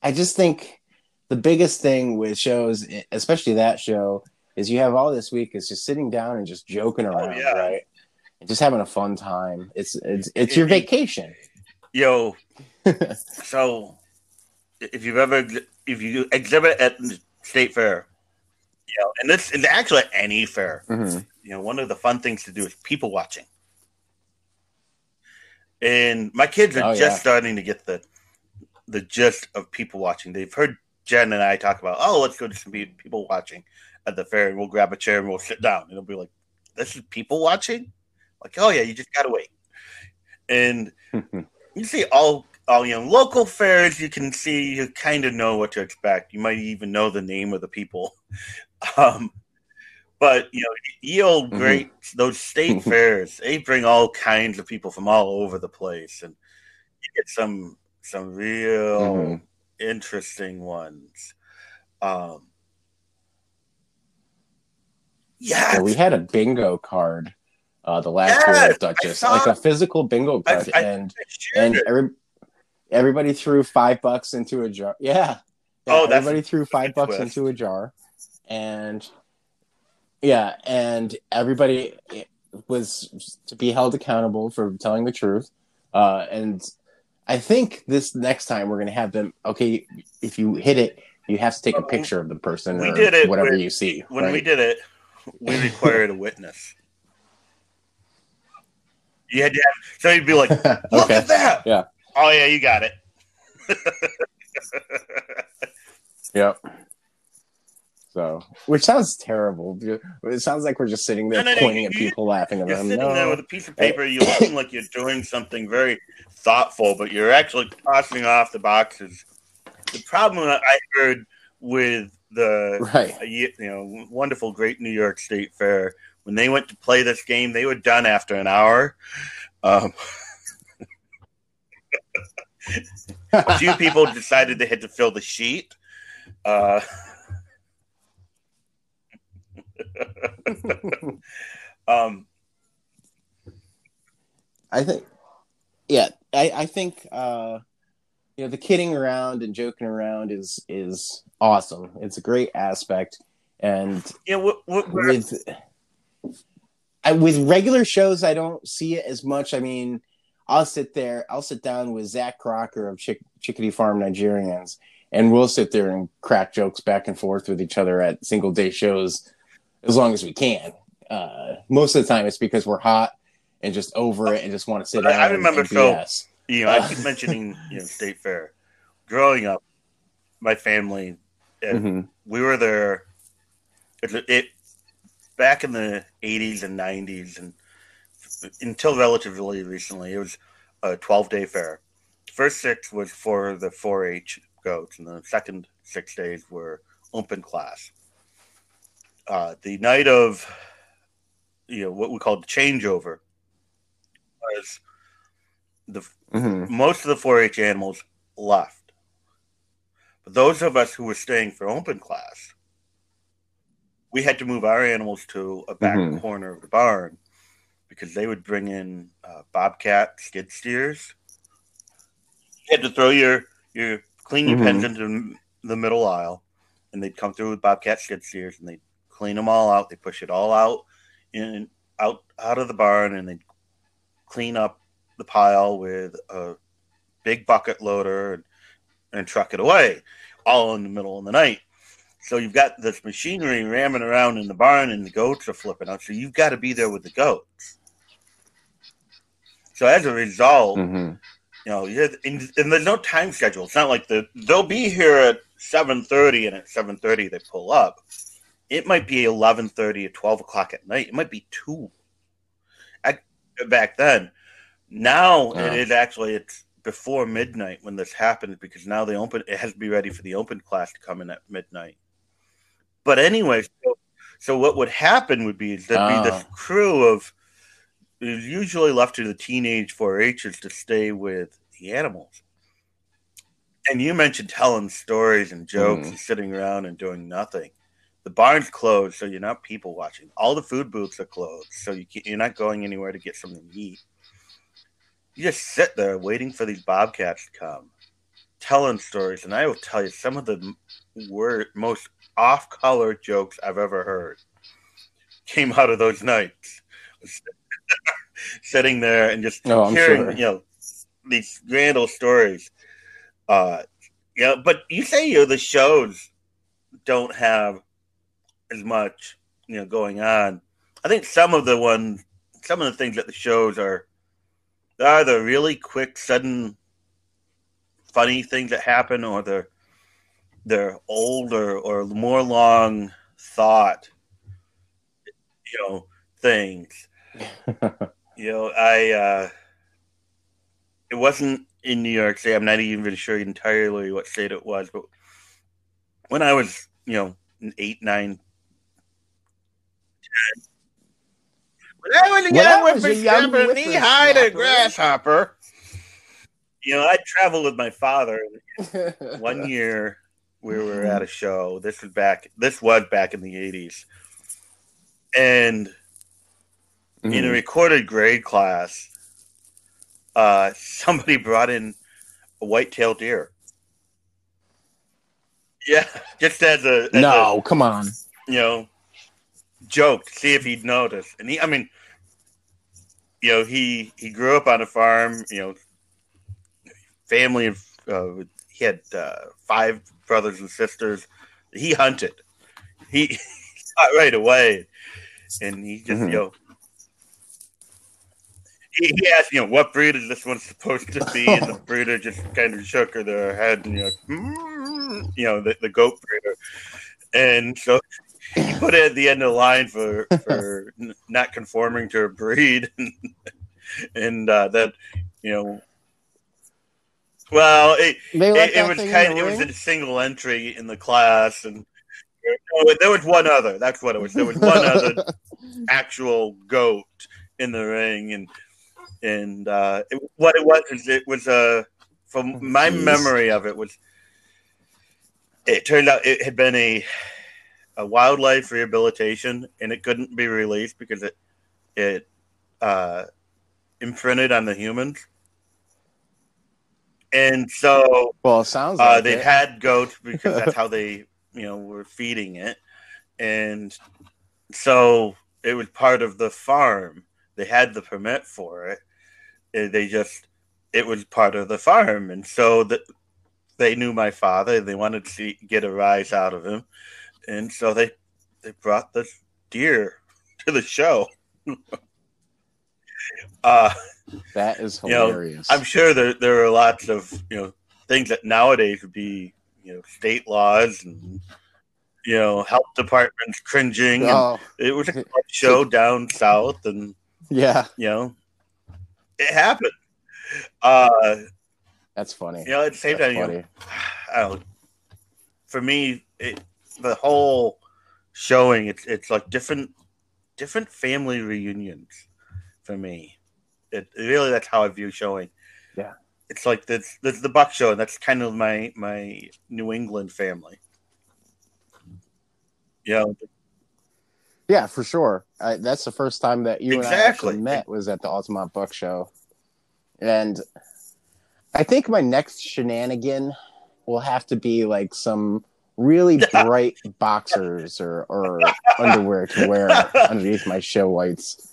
I just think the biggest thing with shows, especially that show, is you have all this week is just sitting down and just joking around, yeah. right? And just having a fun time. It's it's it's your vacation. yo so if you've ever if you exhibit at the state fair you know and this and actually at any fair Mhm. you know one of the fun things to do is people watching and my kids are Oh, just yeah. starting to get the the gist of people watching they've heard jen and i talk about oh let's go to some people watching at the fair and we'll grab a chair and we'll sit down. And it'll be like this is people watching? Like oh yeah you just gotta wait. And you see all all you know local fairs you can see you kind of know what to expect. You might even know the name of the people. Um but you know ye old Mhm. great those state fairs they bring all kinds of people from all over the place. And you get some some real Mhm. interesting ones. Um yeah Yeah, we had a bingo card uh, the last year Yes, at Dutchess, saw- like a physical bingo card, I- and I and every, everybody threw five bucks into a jar. Yeah, yeah Oh, that's everybody threw five bucks twist. into a jar, and yeah, and everybody was to be held accountable for telling the truth. Uh, and I think this next time we're gonna have them. Okay, if you hit it, you have to take a picture of the person We or did it whatever with- you see. when right? we did it, we required a witness. You had to have, so you'd be like, look okay. at that. Yeah. Oh yeah, you got it. Yep. So, which sounds terrible. It sounds like we're just sitting there No, no, no, pointing you- at people, laughing at You're them. sitting No. there with a piece of paper. You're like you're doing something very thoughtful, but you're actually tossing off the boxes. The problem that I heard with the right. you you know wonderful, great New York State Fair when they went to play this game, they were done after an hour. Um, a few people decided they had to fill the sheet. Uh, um, I think, yeah, I, I think, uh, you know, the kidding around and joking around is is awesome. It's a great aspect, and yeah, what, what, with I, with regular shows, I don't see it as much. I mean, I'll sit there, I'll sit down with Zach Crocker of Chick- Chickadee Farm Nigerians, and we'll sit there and crack jokes back and forth with each other at single day shows as long as we can. Uh, most of the time, it's because we're hot and just over it and just want to sit down. I remember and so BS. You know I keep mentioning you know state fair. Growing up, my family and Mhm. we were there. It, it back in the '80s and '90s, and until relatively recently, it was a 12 day fair. First six was for the 4-H goats, and the second six days were open class. Uh, the night of, you know, what we called the changeover was the Mhm. most of the 4-H animals left. But those of us who were staying for open class, we had to move our animals to a back Mhm. corner of the barn because they would bring in uh, bobcat skid steers. You had to throw your your clean your Mhm. pens into the middle aisle, and they'd come through with bobcat skid steers, and they'd clean them all out. They push it all out in out out of the barn, and they'd clean up the pile with a big bucket loader and, and truck it away, all in the middle of the night. So you've got this machinery ramming around in the barn, and the goats are flipping out. So you've got to be there with the goats. So as a result, Mhm. you know, and, and there's no time schedule. It's not like the they'll be here at seven thirty, and at seven thirty they pull up. It might be eleven thirty or twelve o'clock at night. It might be two. I, back then, now it is actually it's before midnight when this happens because now the open it has to be ready for the open class to come in at midnight. But anyway, so, so what would happen would be is there'd be this Ah. crew of usually left to the teenage 4-Hers to stay with the animals. And you mentioned telling stories and jokes Mhm. and sitting around and doing nothing. The barn's closed, so you're not people watching. All the food booths are closed, so you can't, you're not going anywhere to get something to eat. You just sit there waiting for these bobcats to come, telling stories. And I will tell you, some of the word, most off-color jokes I've ever heard came out of those nights. Sitting there and just Oh, hearing, sure. you know, these grand old stories. Uh, yeah, but you say you know, the shows don't have as much, you know, going on. I think some of the ones, some of the things that the shows are they're either really quick, sudden, funny things that happen, or they're they're older or more long thought, you know, things. You know, I uh it wasn't in New York State. I'm not even sure entirely what state it was, but when I was, you know, eight, nine, ten, when I was a When I young was a young whippersnapper, knee-high to grasshopper, you know, I traveled with my father. One year, we were at a show. This was back. This was back in the '80s, and in a Mhm. recorded grade class, uh, somebody brought in a white-tailed deer. Yeah, just as a, as no, come on. you know joke to see if he'd notice. And he, I mean, you know, he he grew up on a farm. You know, family of uh, he had uh, five brothers and sisters. He hunted. He, he saw right away, and he just Mhm. you know. He, he asked, you know, what breed is this one supposed to be? And the breeder just kind of shook her their head, and you know, "Mm," you know, the, the goat breeder. And so he put it at the end of the line for for n- not conforming to a breed, and uh, that you know, well, it, it, it was kind. It was a single entry in the class, and there was one other. That's what it was. There was one other actual goat in the ring, and and uh, it, what it was is it was a from my Jeez. memory of it was. It turned out it had been a a wildlife rehabilitation, and it couldn't be released because it it uh, imprinted on the humans, and so well, it sounds uh, they it. had goats because that's how they, you know, were feeding it, and so it was part of the farm. They had the permit for it. Uh, They just, it was part of the farm, and so that they knew my father. They wanted to see, get a rise out of him, and so they they brought this deer to the show. uh, That is You know, hilarious. I'm sure there there are lots of you know things that nowadays would be you know state laws and you know health departments cringing. And oh, it was a show down south, and yeah, you know it happened. Uh, that's funny. you know, at the same That's time, you know. I don't, for me, it, the whole showing it's it's like different different family reunions for me. It really that's how I view showing. Yeah. it's like this this the Buck show, and that's kind of my my New England family. Yeah. Yeah, for sure. I, that's the first time that you and I Exactly. actually met was at the Altamont Buck Show, and I think my next shenanigan will have to be like some really bright boxers or, or underwear to wear underneath my show whites.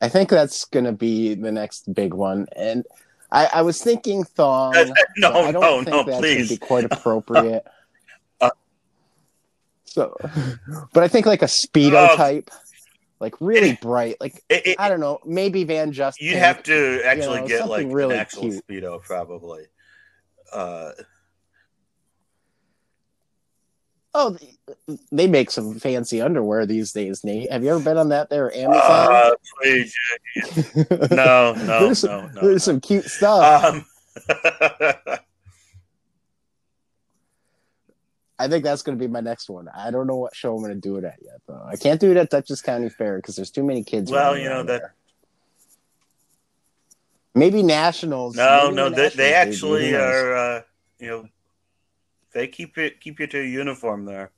I think that's gonna be the next big one, and I, I was thinking thong. no, I don't no, think no, that's gonna please. be quite appropriate. Uh, so, but I think like a speedo Oh. type, like really bright. Like It- it- I don't know, maybe Van Just. You'd have to actually know, get like really an actual cute. speedo, probably. Uh, Oh, they make some fancy underwear these days, Nate. Have you ever been on that there Amazon? uh, please, no, no, there's, no, no. there's some cute stuff. Um, I think that's going to be my next one. I don't know what show I'm going to do it at yet, though. I can't do it at Dutchess County Fair because there's too many kids. Well, you know, that- there. maybe nationals. no, maybe no, the they, they actually are. Uh, you know, they keep it keep you to a uniform there.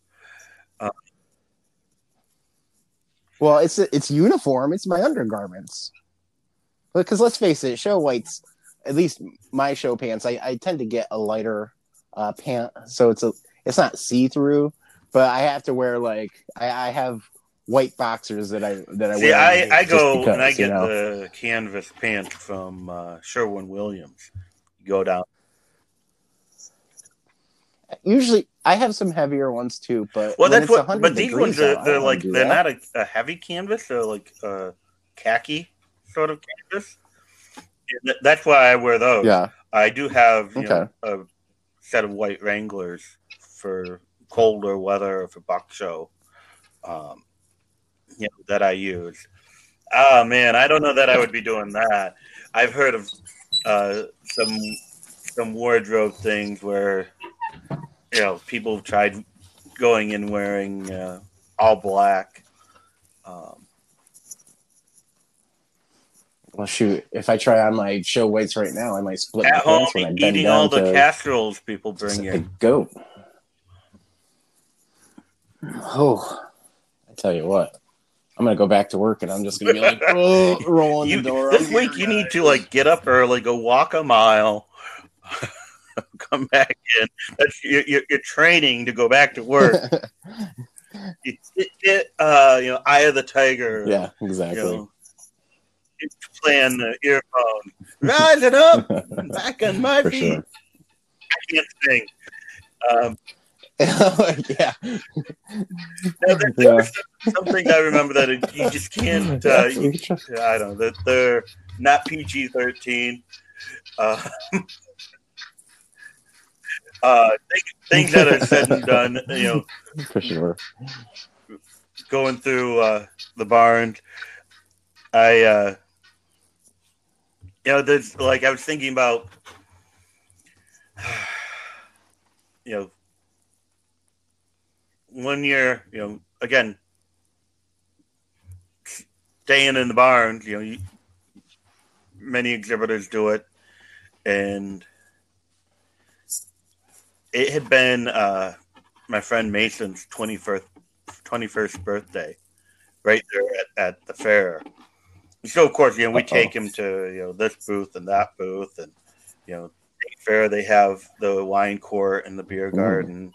Well, it's it's uniform. It's my undergarments. Because let's face it, show whites. At least my show pants, I, I tend to get a lighter uh, pant, so it's a it's not see through, but I have to wear like I, I have white boxers that I that I See, wear. I, I go because, and I you get know? the canvas pants from uh, Sherwin Williams. You go down. Usually, I have some heavier ones too, but Well, that's what. But these ones are they're like they're that. not a, a heavy canvas. They're like uh, khaki sort of canvas. Th- That's why I wear those. Yeah, I do have you Okay. know, a set of white Wranglers for colder weather for buck show. Um, you know, that I use. Oh man, I don't know that I would be doing that. I've heard of uh, some some wardrobe things where you know people have tried going in wearing uh, all black. Um, well, shoot, if I try on my show weights right now, I might split at my home, pants when I bend eating down all the to casseroles people bring suck a in. goat. Oh, I tell you what, I'm gonna go back to work and I'm just gonna be like, oh, rolling You, the door. this week here, you need to like get up early, go walk a mile, come back in. That's you're, training to go back to work. it, it, uh, you know, Eye of the Tiger. yeah, You exactly. know, it's playing the earphone, rising up, back on my For feet. sure. I can't sing. Um, yeah. no, there, Yeah. were some, some I remember that it, you just can't. Uh, you, I don't know that they're not PG thirteen. Uh, uh, things, that are said and done, you know, For sure. going through uh, the barn. I, uh, you know, there's like I was thinking about, you know, one year, you know, again, staying in the barn, you know, you, many exhibitors do it, and it had been uh, my friend Mason's 21st, 21st birthday right there at, at the fair. So of course, you know, we Uh-oh. take him to you know this booth and that booth, and you know, fair they have the wine court and the beer garden.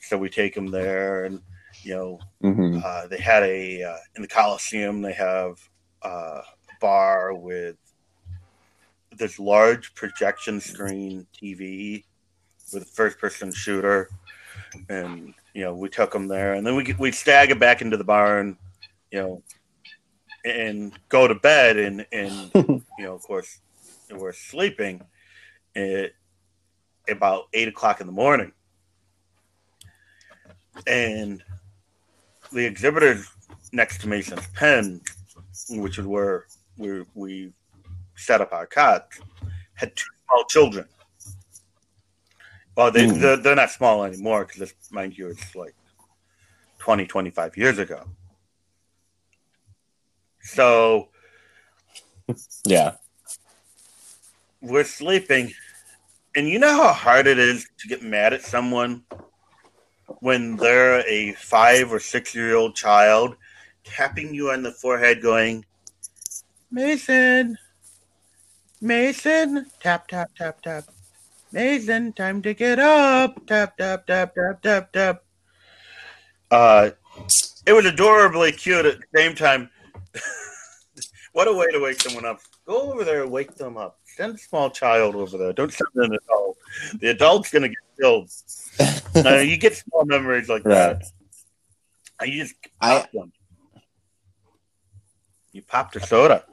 So we take him there, and you know, hmm uh, they had a uh, in the Coliseum. They have uh, a bar with this large projection screen TV with a first-person shooter, and you know, we took them there, and then we we stagger back into the barn, you know, and go to bed, and and you know, of course, we're sleeping at about eight o'clock in the morning, and the exhibitors next to Mason's pen, which is where we we set up our cot, had two small children. Well, they, mm. they're, they're not small anymore because, mind you, it's like 20, 25 years ago. So, yeah. We're sleeping. And you know how hard it is to get mad at someone when they're a five or six year old child tapping you on the forehead, going, Mason, Mason, tap, tap, tap, tap. Mason, time to get up. Tap, tap, tap, tap, tap, tap. Uh, it was adorably cute at the same time. what a way to wake someone up. Go over there and wake them up. Send a small child over there. Don't send an adult. The adult's going to get killed. uh, you get small memories like right. that. You just pop I, them. You popped a soda.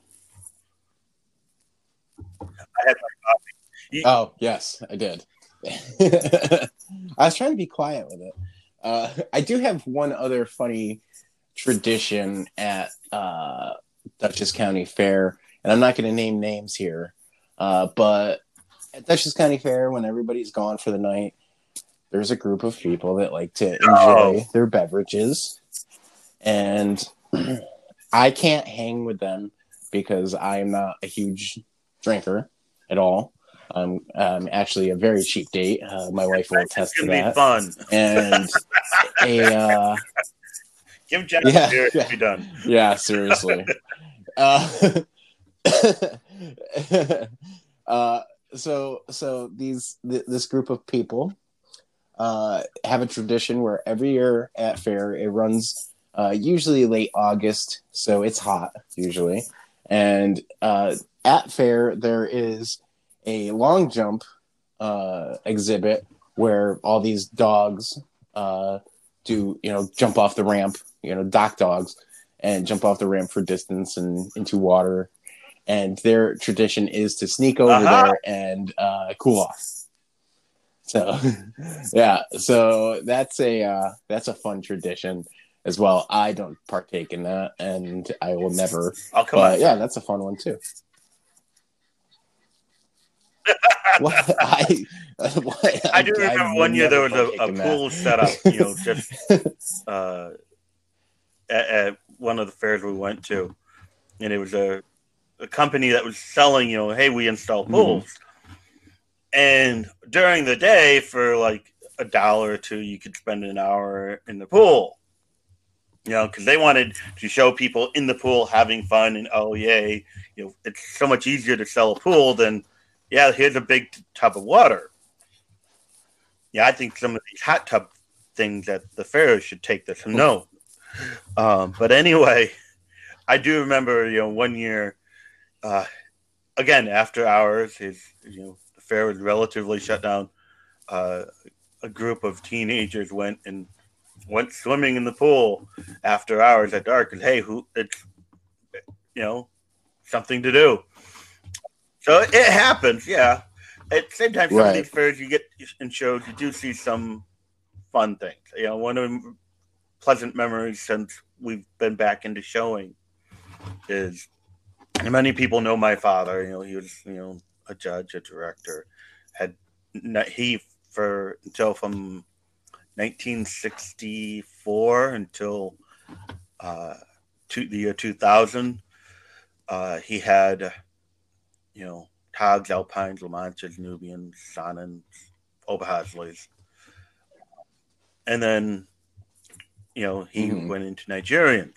I had my coffee. You, oh yes, I did. I was trying to be quiet with it. Uh, I do have one other funny tradition at uh, Dutchess County Fair, and I'm not going to name names here, uh, but at Dutchess County Fair, when everybody's gone for the night, there's a group of people that like to enjoy oh. their beverages, and I can't hang with them because I'm not a huge drinker at all. I'm um, actually a very cheap date. Uh, my wife will attest to that. fun and a uh, give Jack yeah, yeah, be done. Yeah, seriously. uh, uh, so so these th- this group of people uh, have a tradition where every year at fair it runs uh, usually late August, so it's hot usually, and uh, at fair there is a long jump uh, exhibit where all these dogs uh, do you know jump off the ramp, you know, dock dogs, and jump off the ramp for distance and into water. And their tradition is to sneak over uh-huh. there and uh, cool off. So, yeah, so that's a uh, that's a fun tradition as well. I don't partake in that, and I will never. I'll come but, yeah, that's a fun one too what, I, what, I do remember I one year there was a, a pool set up, you know, just uh, at, at, one of the fairs we went to, and it was a, a company that was selling, you know, hey, we install pools, mm-hmm. and during the day for like a dollar or two, you could spend an hour in the pool. You know, because they wanted to show people in the pool having fun and oh yay, you know, it's so much easier to sell a pool than yeah, here's a big tub of water. Yeah, I think some of these hot tub things at the fair should take this. No. Um, but anyway, I do remember, you know, one year, uh, again, after hours, his, you know, the fair was relatively shut down. Uh, a group of teenagers went and went swimming in the pool after hours at dark. And hey, who it's, you know, something to do. So it happens, yeah. At the same time, some right. of these fairs you get in shows, you do see some fun things. You know, one of the pleasant memories since we've been back into showing is many people know my father. You know, he was you know a judge, a director. Had he for until from 1964 until uh, to the year 2000. Uh, he had you know, Tags, Alpines, La Manchas, Nubians, Saanens, Oberhaslis. And then, you know, he mm-hmm. went into Nigerians.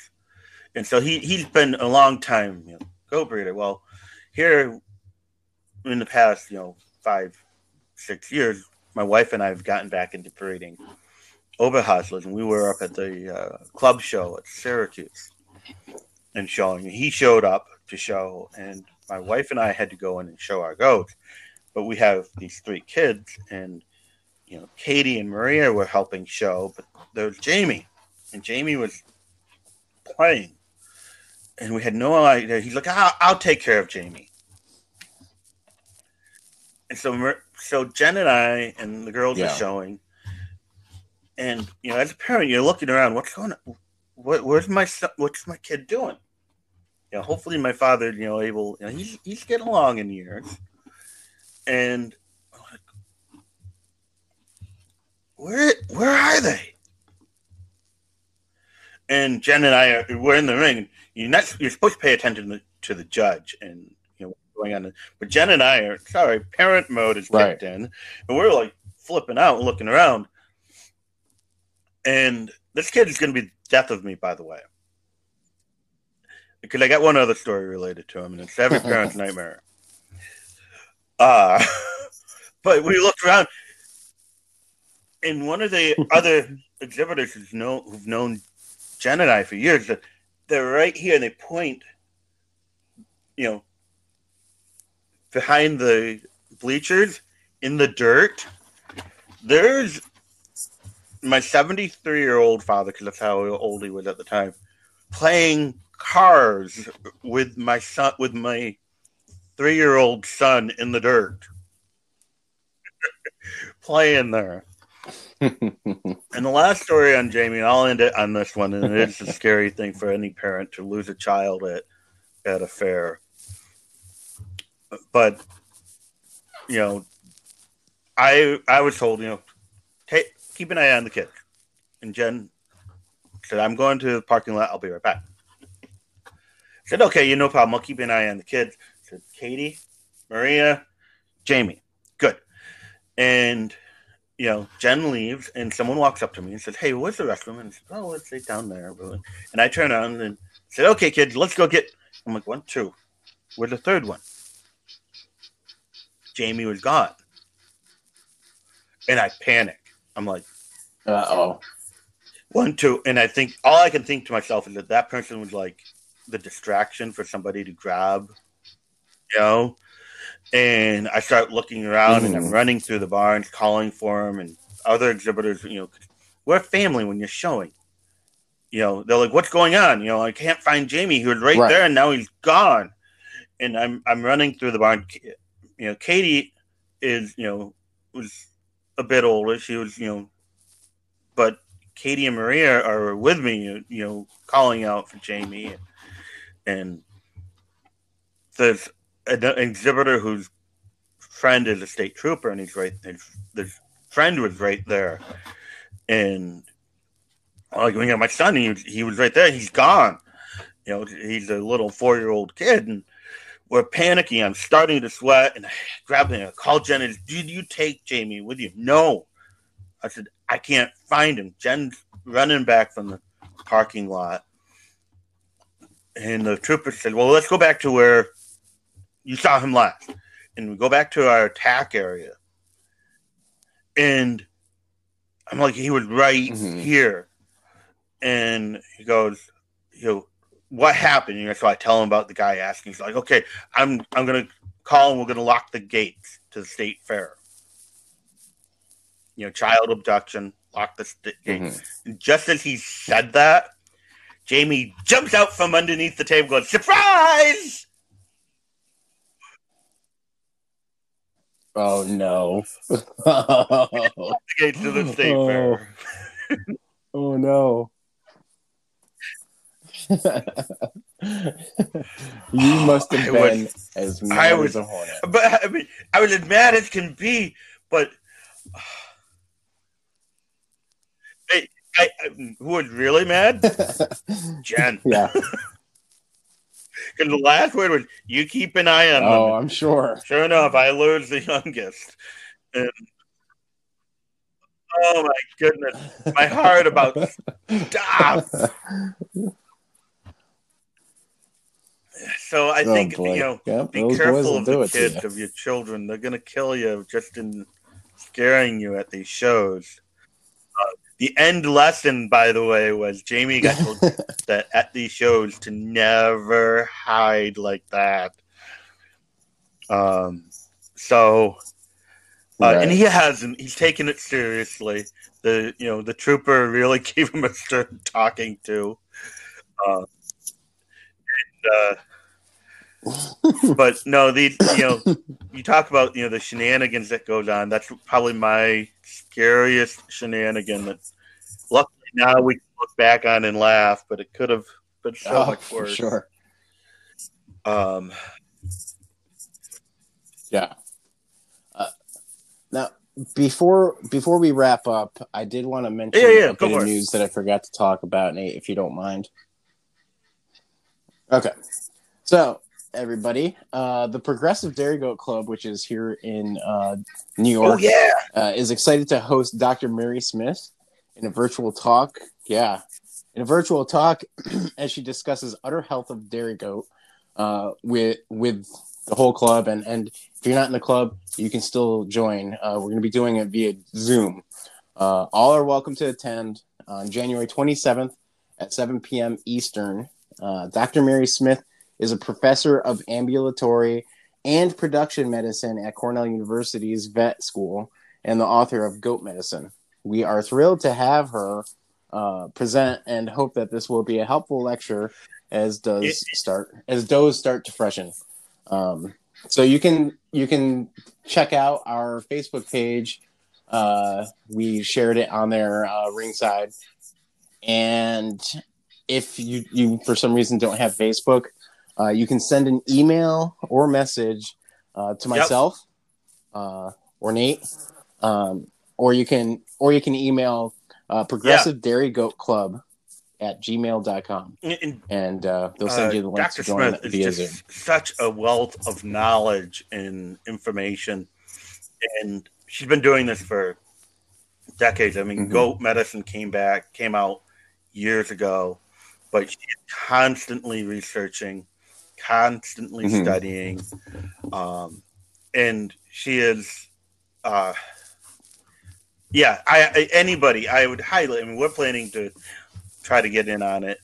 And so he, he's been a long time, you know, go breeder. Well, here in the past, you know, five, six years, my wife and I have gotten back into breeding Oberhaslis, and we were up at the uh, club show at Syracuse and showing. He showed up to show, and my wife and I had to go in and show our goat, but we have these three kids, and you know, Katie and Maria were helping show, but there was Jamie, and Jamie was playing, and we had no idea. He's like, "I'll, I'll take care of Jamie." And so, so Jen and I and the girls Yeah. are showing, and you know, as a parent, you're looking around. What's going on? What, where's my son, what's my kid doing? You know, hopefully my father, you know, able. You know, he's he's getting along in years, and like, where where are they? And Jen and I are we're in the ring. You're not you're supposed to pay attention to, to the judge and you know what's going on. But Jen and I are sorry, parent mode is Right. kicked in, and we're like flipping out and looking around. And this kid is going to be the death of me, by the way, because I got one other story related to him, and it's every parent's nightmare. Uh but we looked around, and one of the other exhibitors who's know, who've known Jen and I for years, they're right here, and they point, you know, behind the bleachers in the dirt. There's my 73 year old father, because that's how old he was at the time, playing cars with my son, with my three year old son in the dirt, playing there. And the last story on Jamie, and I'll end it on this one, and it is a scary thing for any parent to lose a child at at a fair. But you know, I I was told, you know, take keep an eye on the kids. And Jen said, I'm going to the parking lot, I'll be right back. Said, okay, you no problem. I'll keep an eye on the kids. I said, Katie, Maria, Jamie. Good. And you know, Jen leaves and someone walks up to me and says, Hey, where's the restroom? And I said, Oh, it's right down there. And I turn on and said, Okay, kids, let's go get. I'm like, One, two. Where's the third one? Jamie was gone. And I panic. I'm like, Uh oh. one, two. And I think all I can think to myself is that that person was like the distraction for somebody to grab, you know? And I start looking around and I'm Mhm. running through the barns, calling for him and other exhibitors, you know, we're family when you're showing. You know, they're like, what's going on? You know, I can't find Jamie. He was right, Right. there and now he's gone. And I'm I'm running through the barn. You know, Katie is, you know, was a bit older. She was, you know, but Katie and Maria are with me, you know, calling out for Jamie. And there's an exhibitor whose friend is a state trooper, and he's right. His, his friend was right there, and like you know, my son, he was, he was right there. He's gone. You know, he's a little four year old kid, and we're panicking. I'm starting to sweat, and I grab him. I call Jen. And, Did you take Jamie with you? No. I said I can't find him. Jen's running back from the parking lot, and the trooper said, "Well, let's go back to where you saw him last." And we go back to our attack area, and I'm like, he was right Mhm. here, and he goes, you know, what happened? You know, so I tell him about the guy asking. He's like, okay, I'm I'm gonna call and we're gonna lock the gates to the state fair. You know, child abduction, lock the st- gates. Mhm. And just as he said that, Jamie jumps out from underneath the table, going, "Surprise!" Oh no. Gates to the state Oh. fair. oh no. you must have I been was- as I mad was- as a hornet. But I mean, I was as mad as can be. But I, I, who was really mad? Jen. yeah. Because the last word was, "You keep an eye on Oh, them." I'm sure. Sure enough, I lose the youngest. And oh my goodness, my heart about stop. So I Oh, think boy. you know, Yep, be careful of the kids of your children. They're gonna kill you just in scaring you at these shows. The end lesson, by the way, was Jamie got told that at these shows to never hide like that. Um, so Uh, Right. And he hasn't. He's taken it seriously. The you know the trooper really gave him a stern talking to. Uh, and, uh, but no, the you know you talk about you know the shenanigans that goes on. That's probably my scariest shenanigan. That luckily now we can look back on and laugh, but it could have been so Oh, much for worse. sure. Um, Yeah. Uh, now, before before we wrap up, I did want to mention Yeah, yeah, a go bit of news that I forgot to talk about, Nate, if you don't mind. Okay. So, everybody, uh, the Progressive Dairy Goat Club, which is here in uh, New oh York, yeah, uh, is excited to host Dr. Mary Smith in a virtual talk. Yeah, in a virtual talk as she discusses udder health of dairy goat uh, with with the whole club. And and if you're not in the club, you can still join. Uh, we're going to be doing it via Zoom. Uh, all are welcome to attend on January 27th at 7 p.m. Eastern. Uh, Dr. Mary Smith is a professor of ambulatory and production medicine at Cornell University's vet school and the author of Goat Medicine. We are thrilled to have her uh, present and hope that this will be a helpful lecture as does It- start as does start to freshen. Um, so you can you can check out our Facebook page. Uh, we shared it on there uh, ringside, and if you you for some reason don't have Facebook, uh, you can send an email or message uh, to Yep. myself uh, or Nate, um, or you can or you can email uh, Progressive Dairy Goat Club at gmail.com and, and uh, they'll send Uh, you the link Dr. to join Smith is via Zoom. such a wealth of knowledge and information, and she's been doing this for decades. I mean, Mhm. goat medicine came back, came out years ago, but she's constantly researching, constantly Mhm. studying, um, and she is. Uh, yeah, I, I anybody I would highly. I mean, we're planning to try to get in on it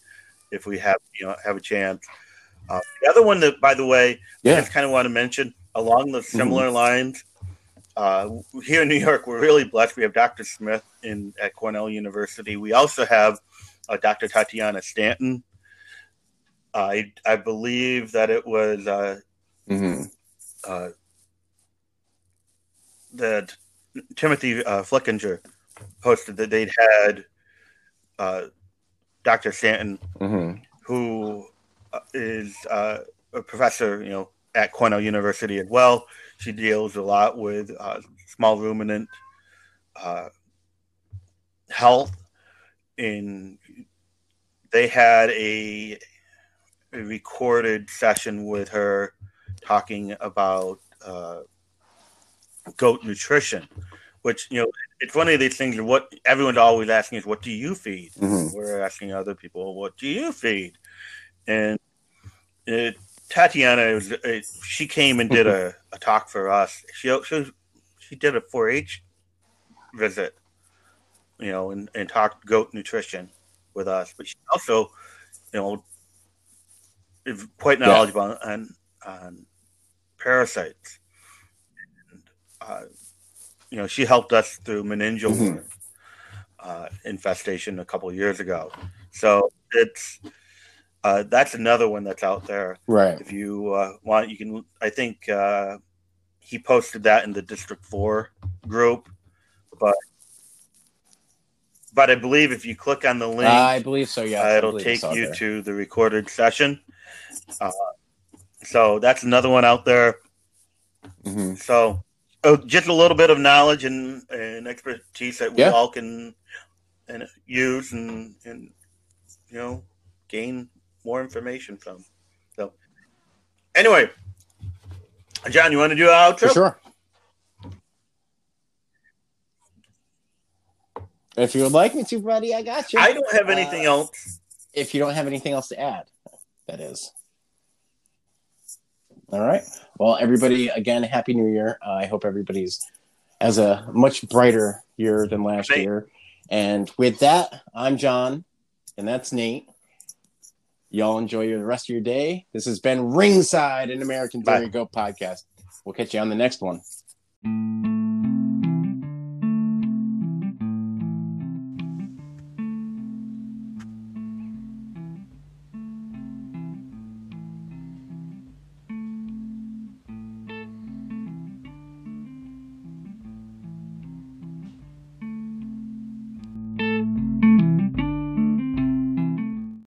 if we have you know have a chance. Uh, the other one that, by the way, I Yeah. Mm-hmm. just kind of want to mention along the similar lines. Uh, here in New York, we're really blessed. We have Dr. Smith in at Cornell University. We also have uh, Dr. Tatiana Stanton. I I believe that it was uh, Mhm. uh, that Timothy uh, Flickinger posted that they'd had uh, Dr. Stanton Mhm. who uh, uh, a professor, you know, at Cornell University as well. She deals a lot with uh, small ruminant uh, health. In they had a, a recorded session with her talking about uh, goat nutrition, which you know it's one of these things. What everyone's always asking is, "What do you feed?" Mhm. We're asking other people, "What do you feed?" And it, Tatiana, was, uh, she came and did a, a talk for us. She she, she did a 4-H visit, you know, and, and talked goat nutrition with us. But she also, you know, is quite Yeah. knowledgeable on on parasites. And, uh, you know, she helped us through meningeal Mhm. uh, infestation a couple of years ago. So it's uh, that's another one that's out there. Right. If you uh, want, you can. I think uh, he posted that in the District Four group, but but I believe if you click on the link, I believe so. Yeah. uh, it'll take you to the recorded session. Uh, so that's another one out there. hmm So oh, just a little bit of knowledge and, and expertise that we Yeah. all can and use and, and you know gain more information from. So anyway, John, you want to do our outro? For sure. If you would like me to, buddy, I got you. I don't have anything Uh, else. if you don't have anything else to add, that is. All right. Well, everybody, again, happy New Year. Uh, I hope everybody's as a much brighter year than last Thank- year. And with that, I'm John, and that's Nate. Y'all enjoy the rest of your day. This has been Ringside, an American. Dairy Goat podcast. We'll catch you on the next one.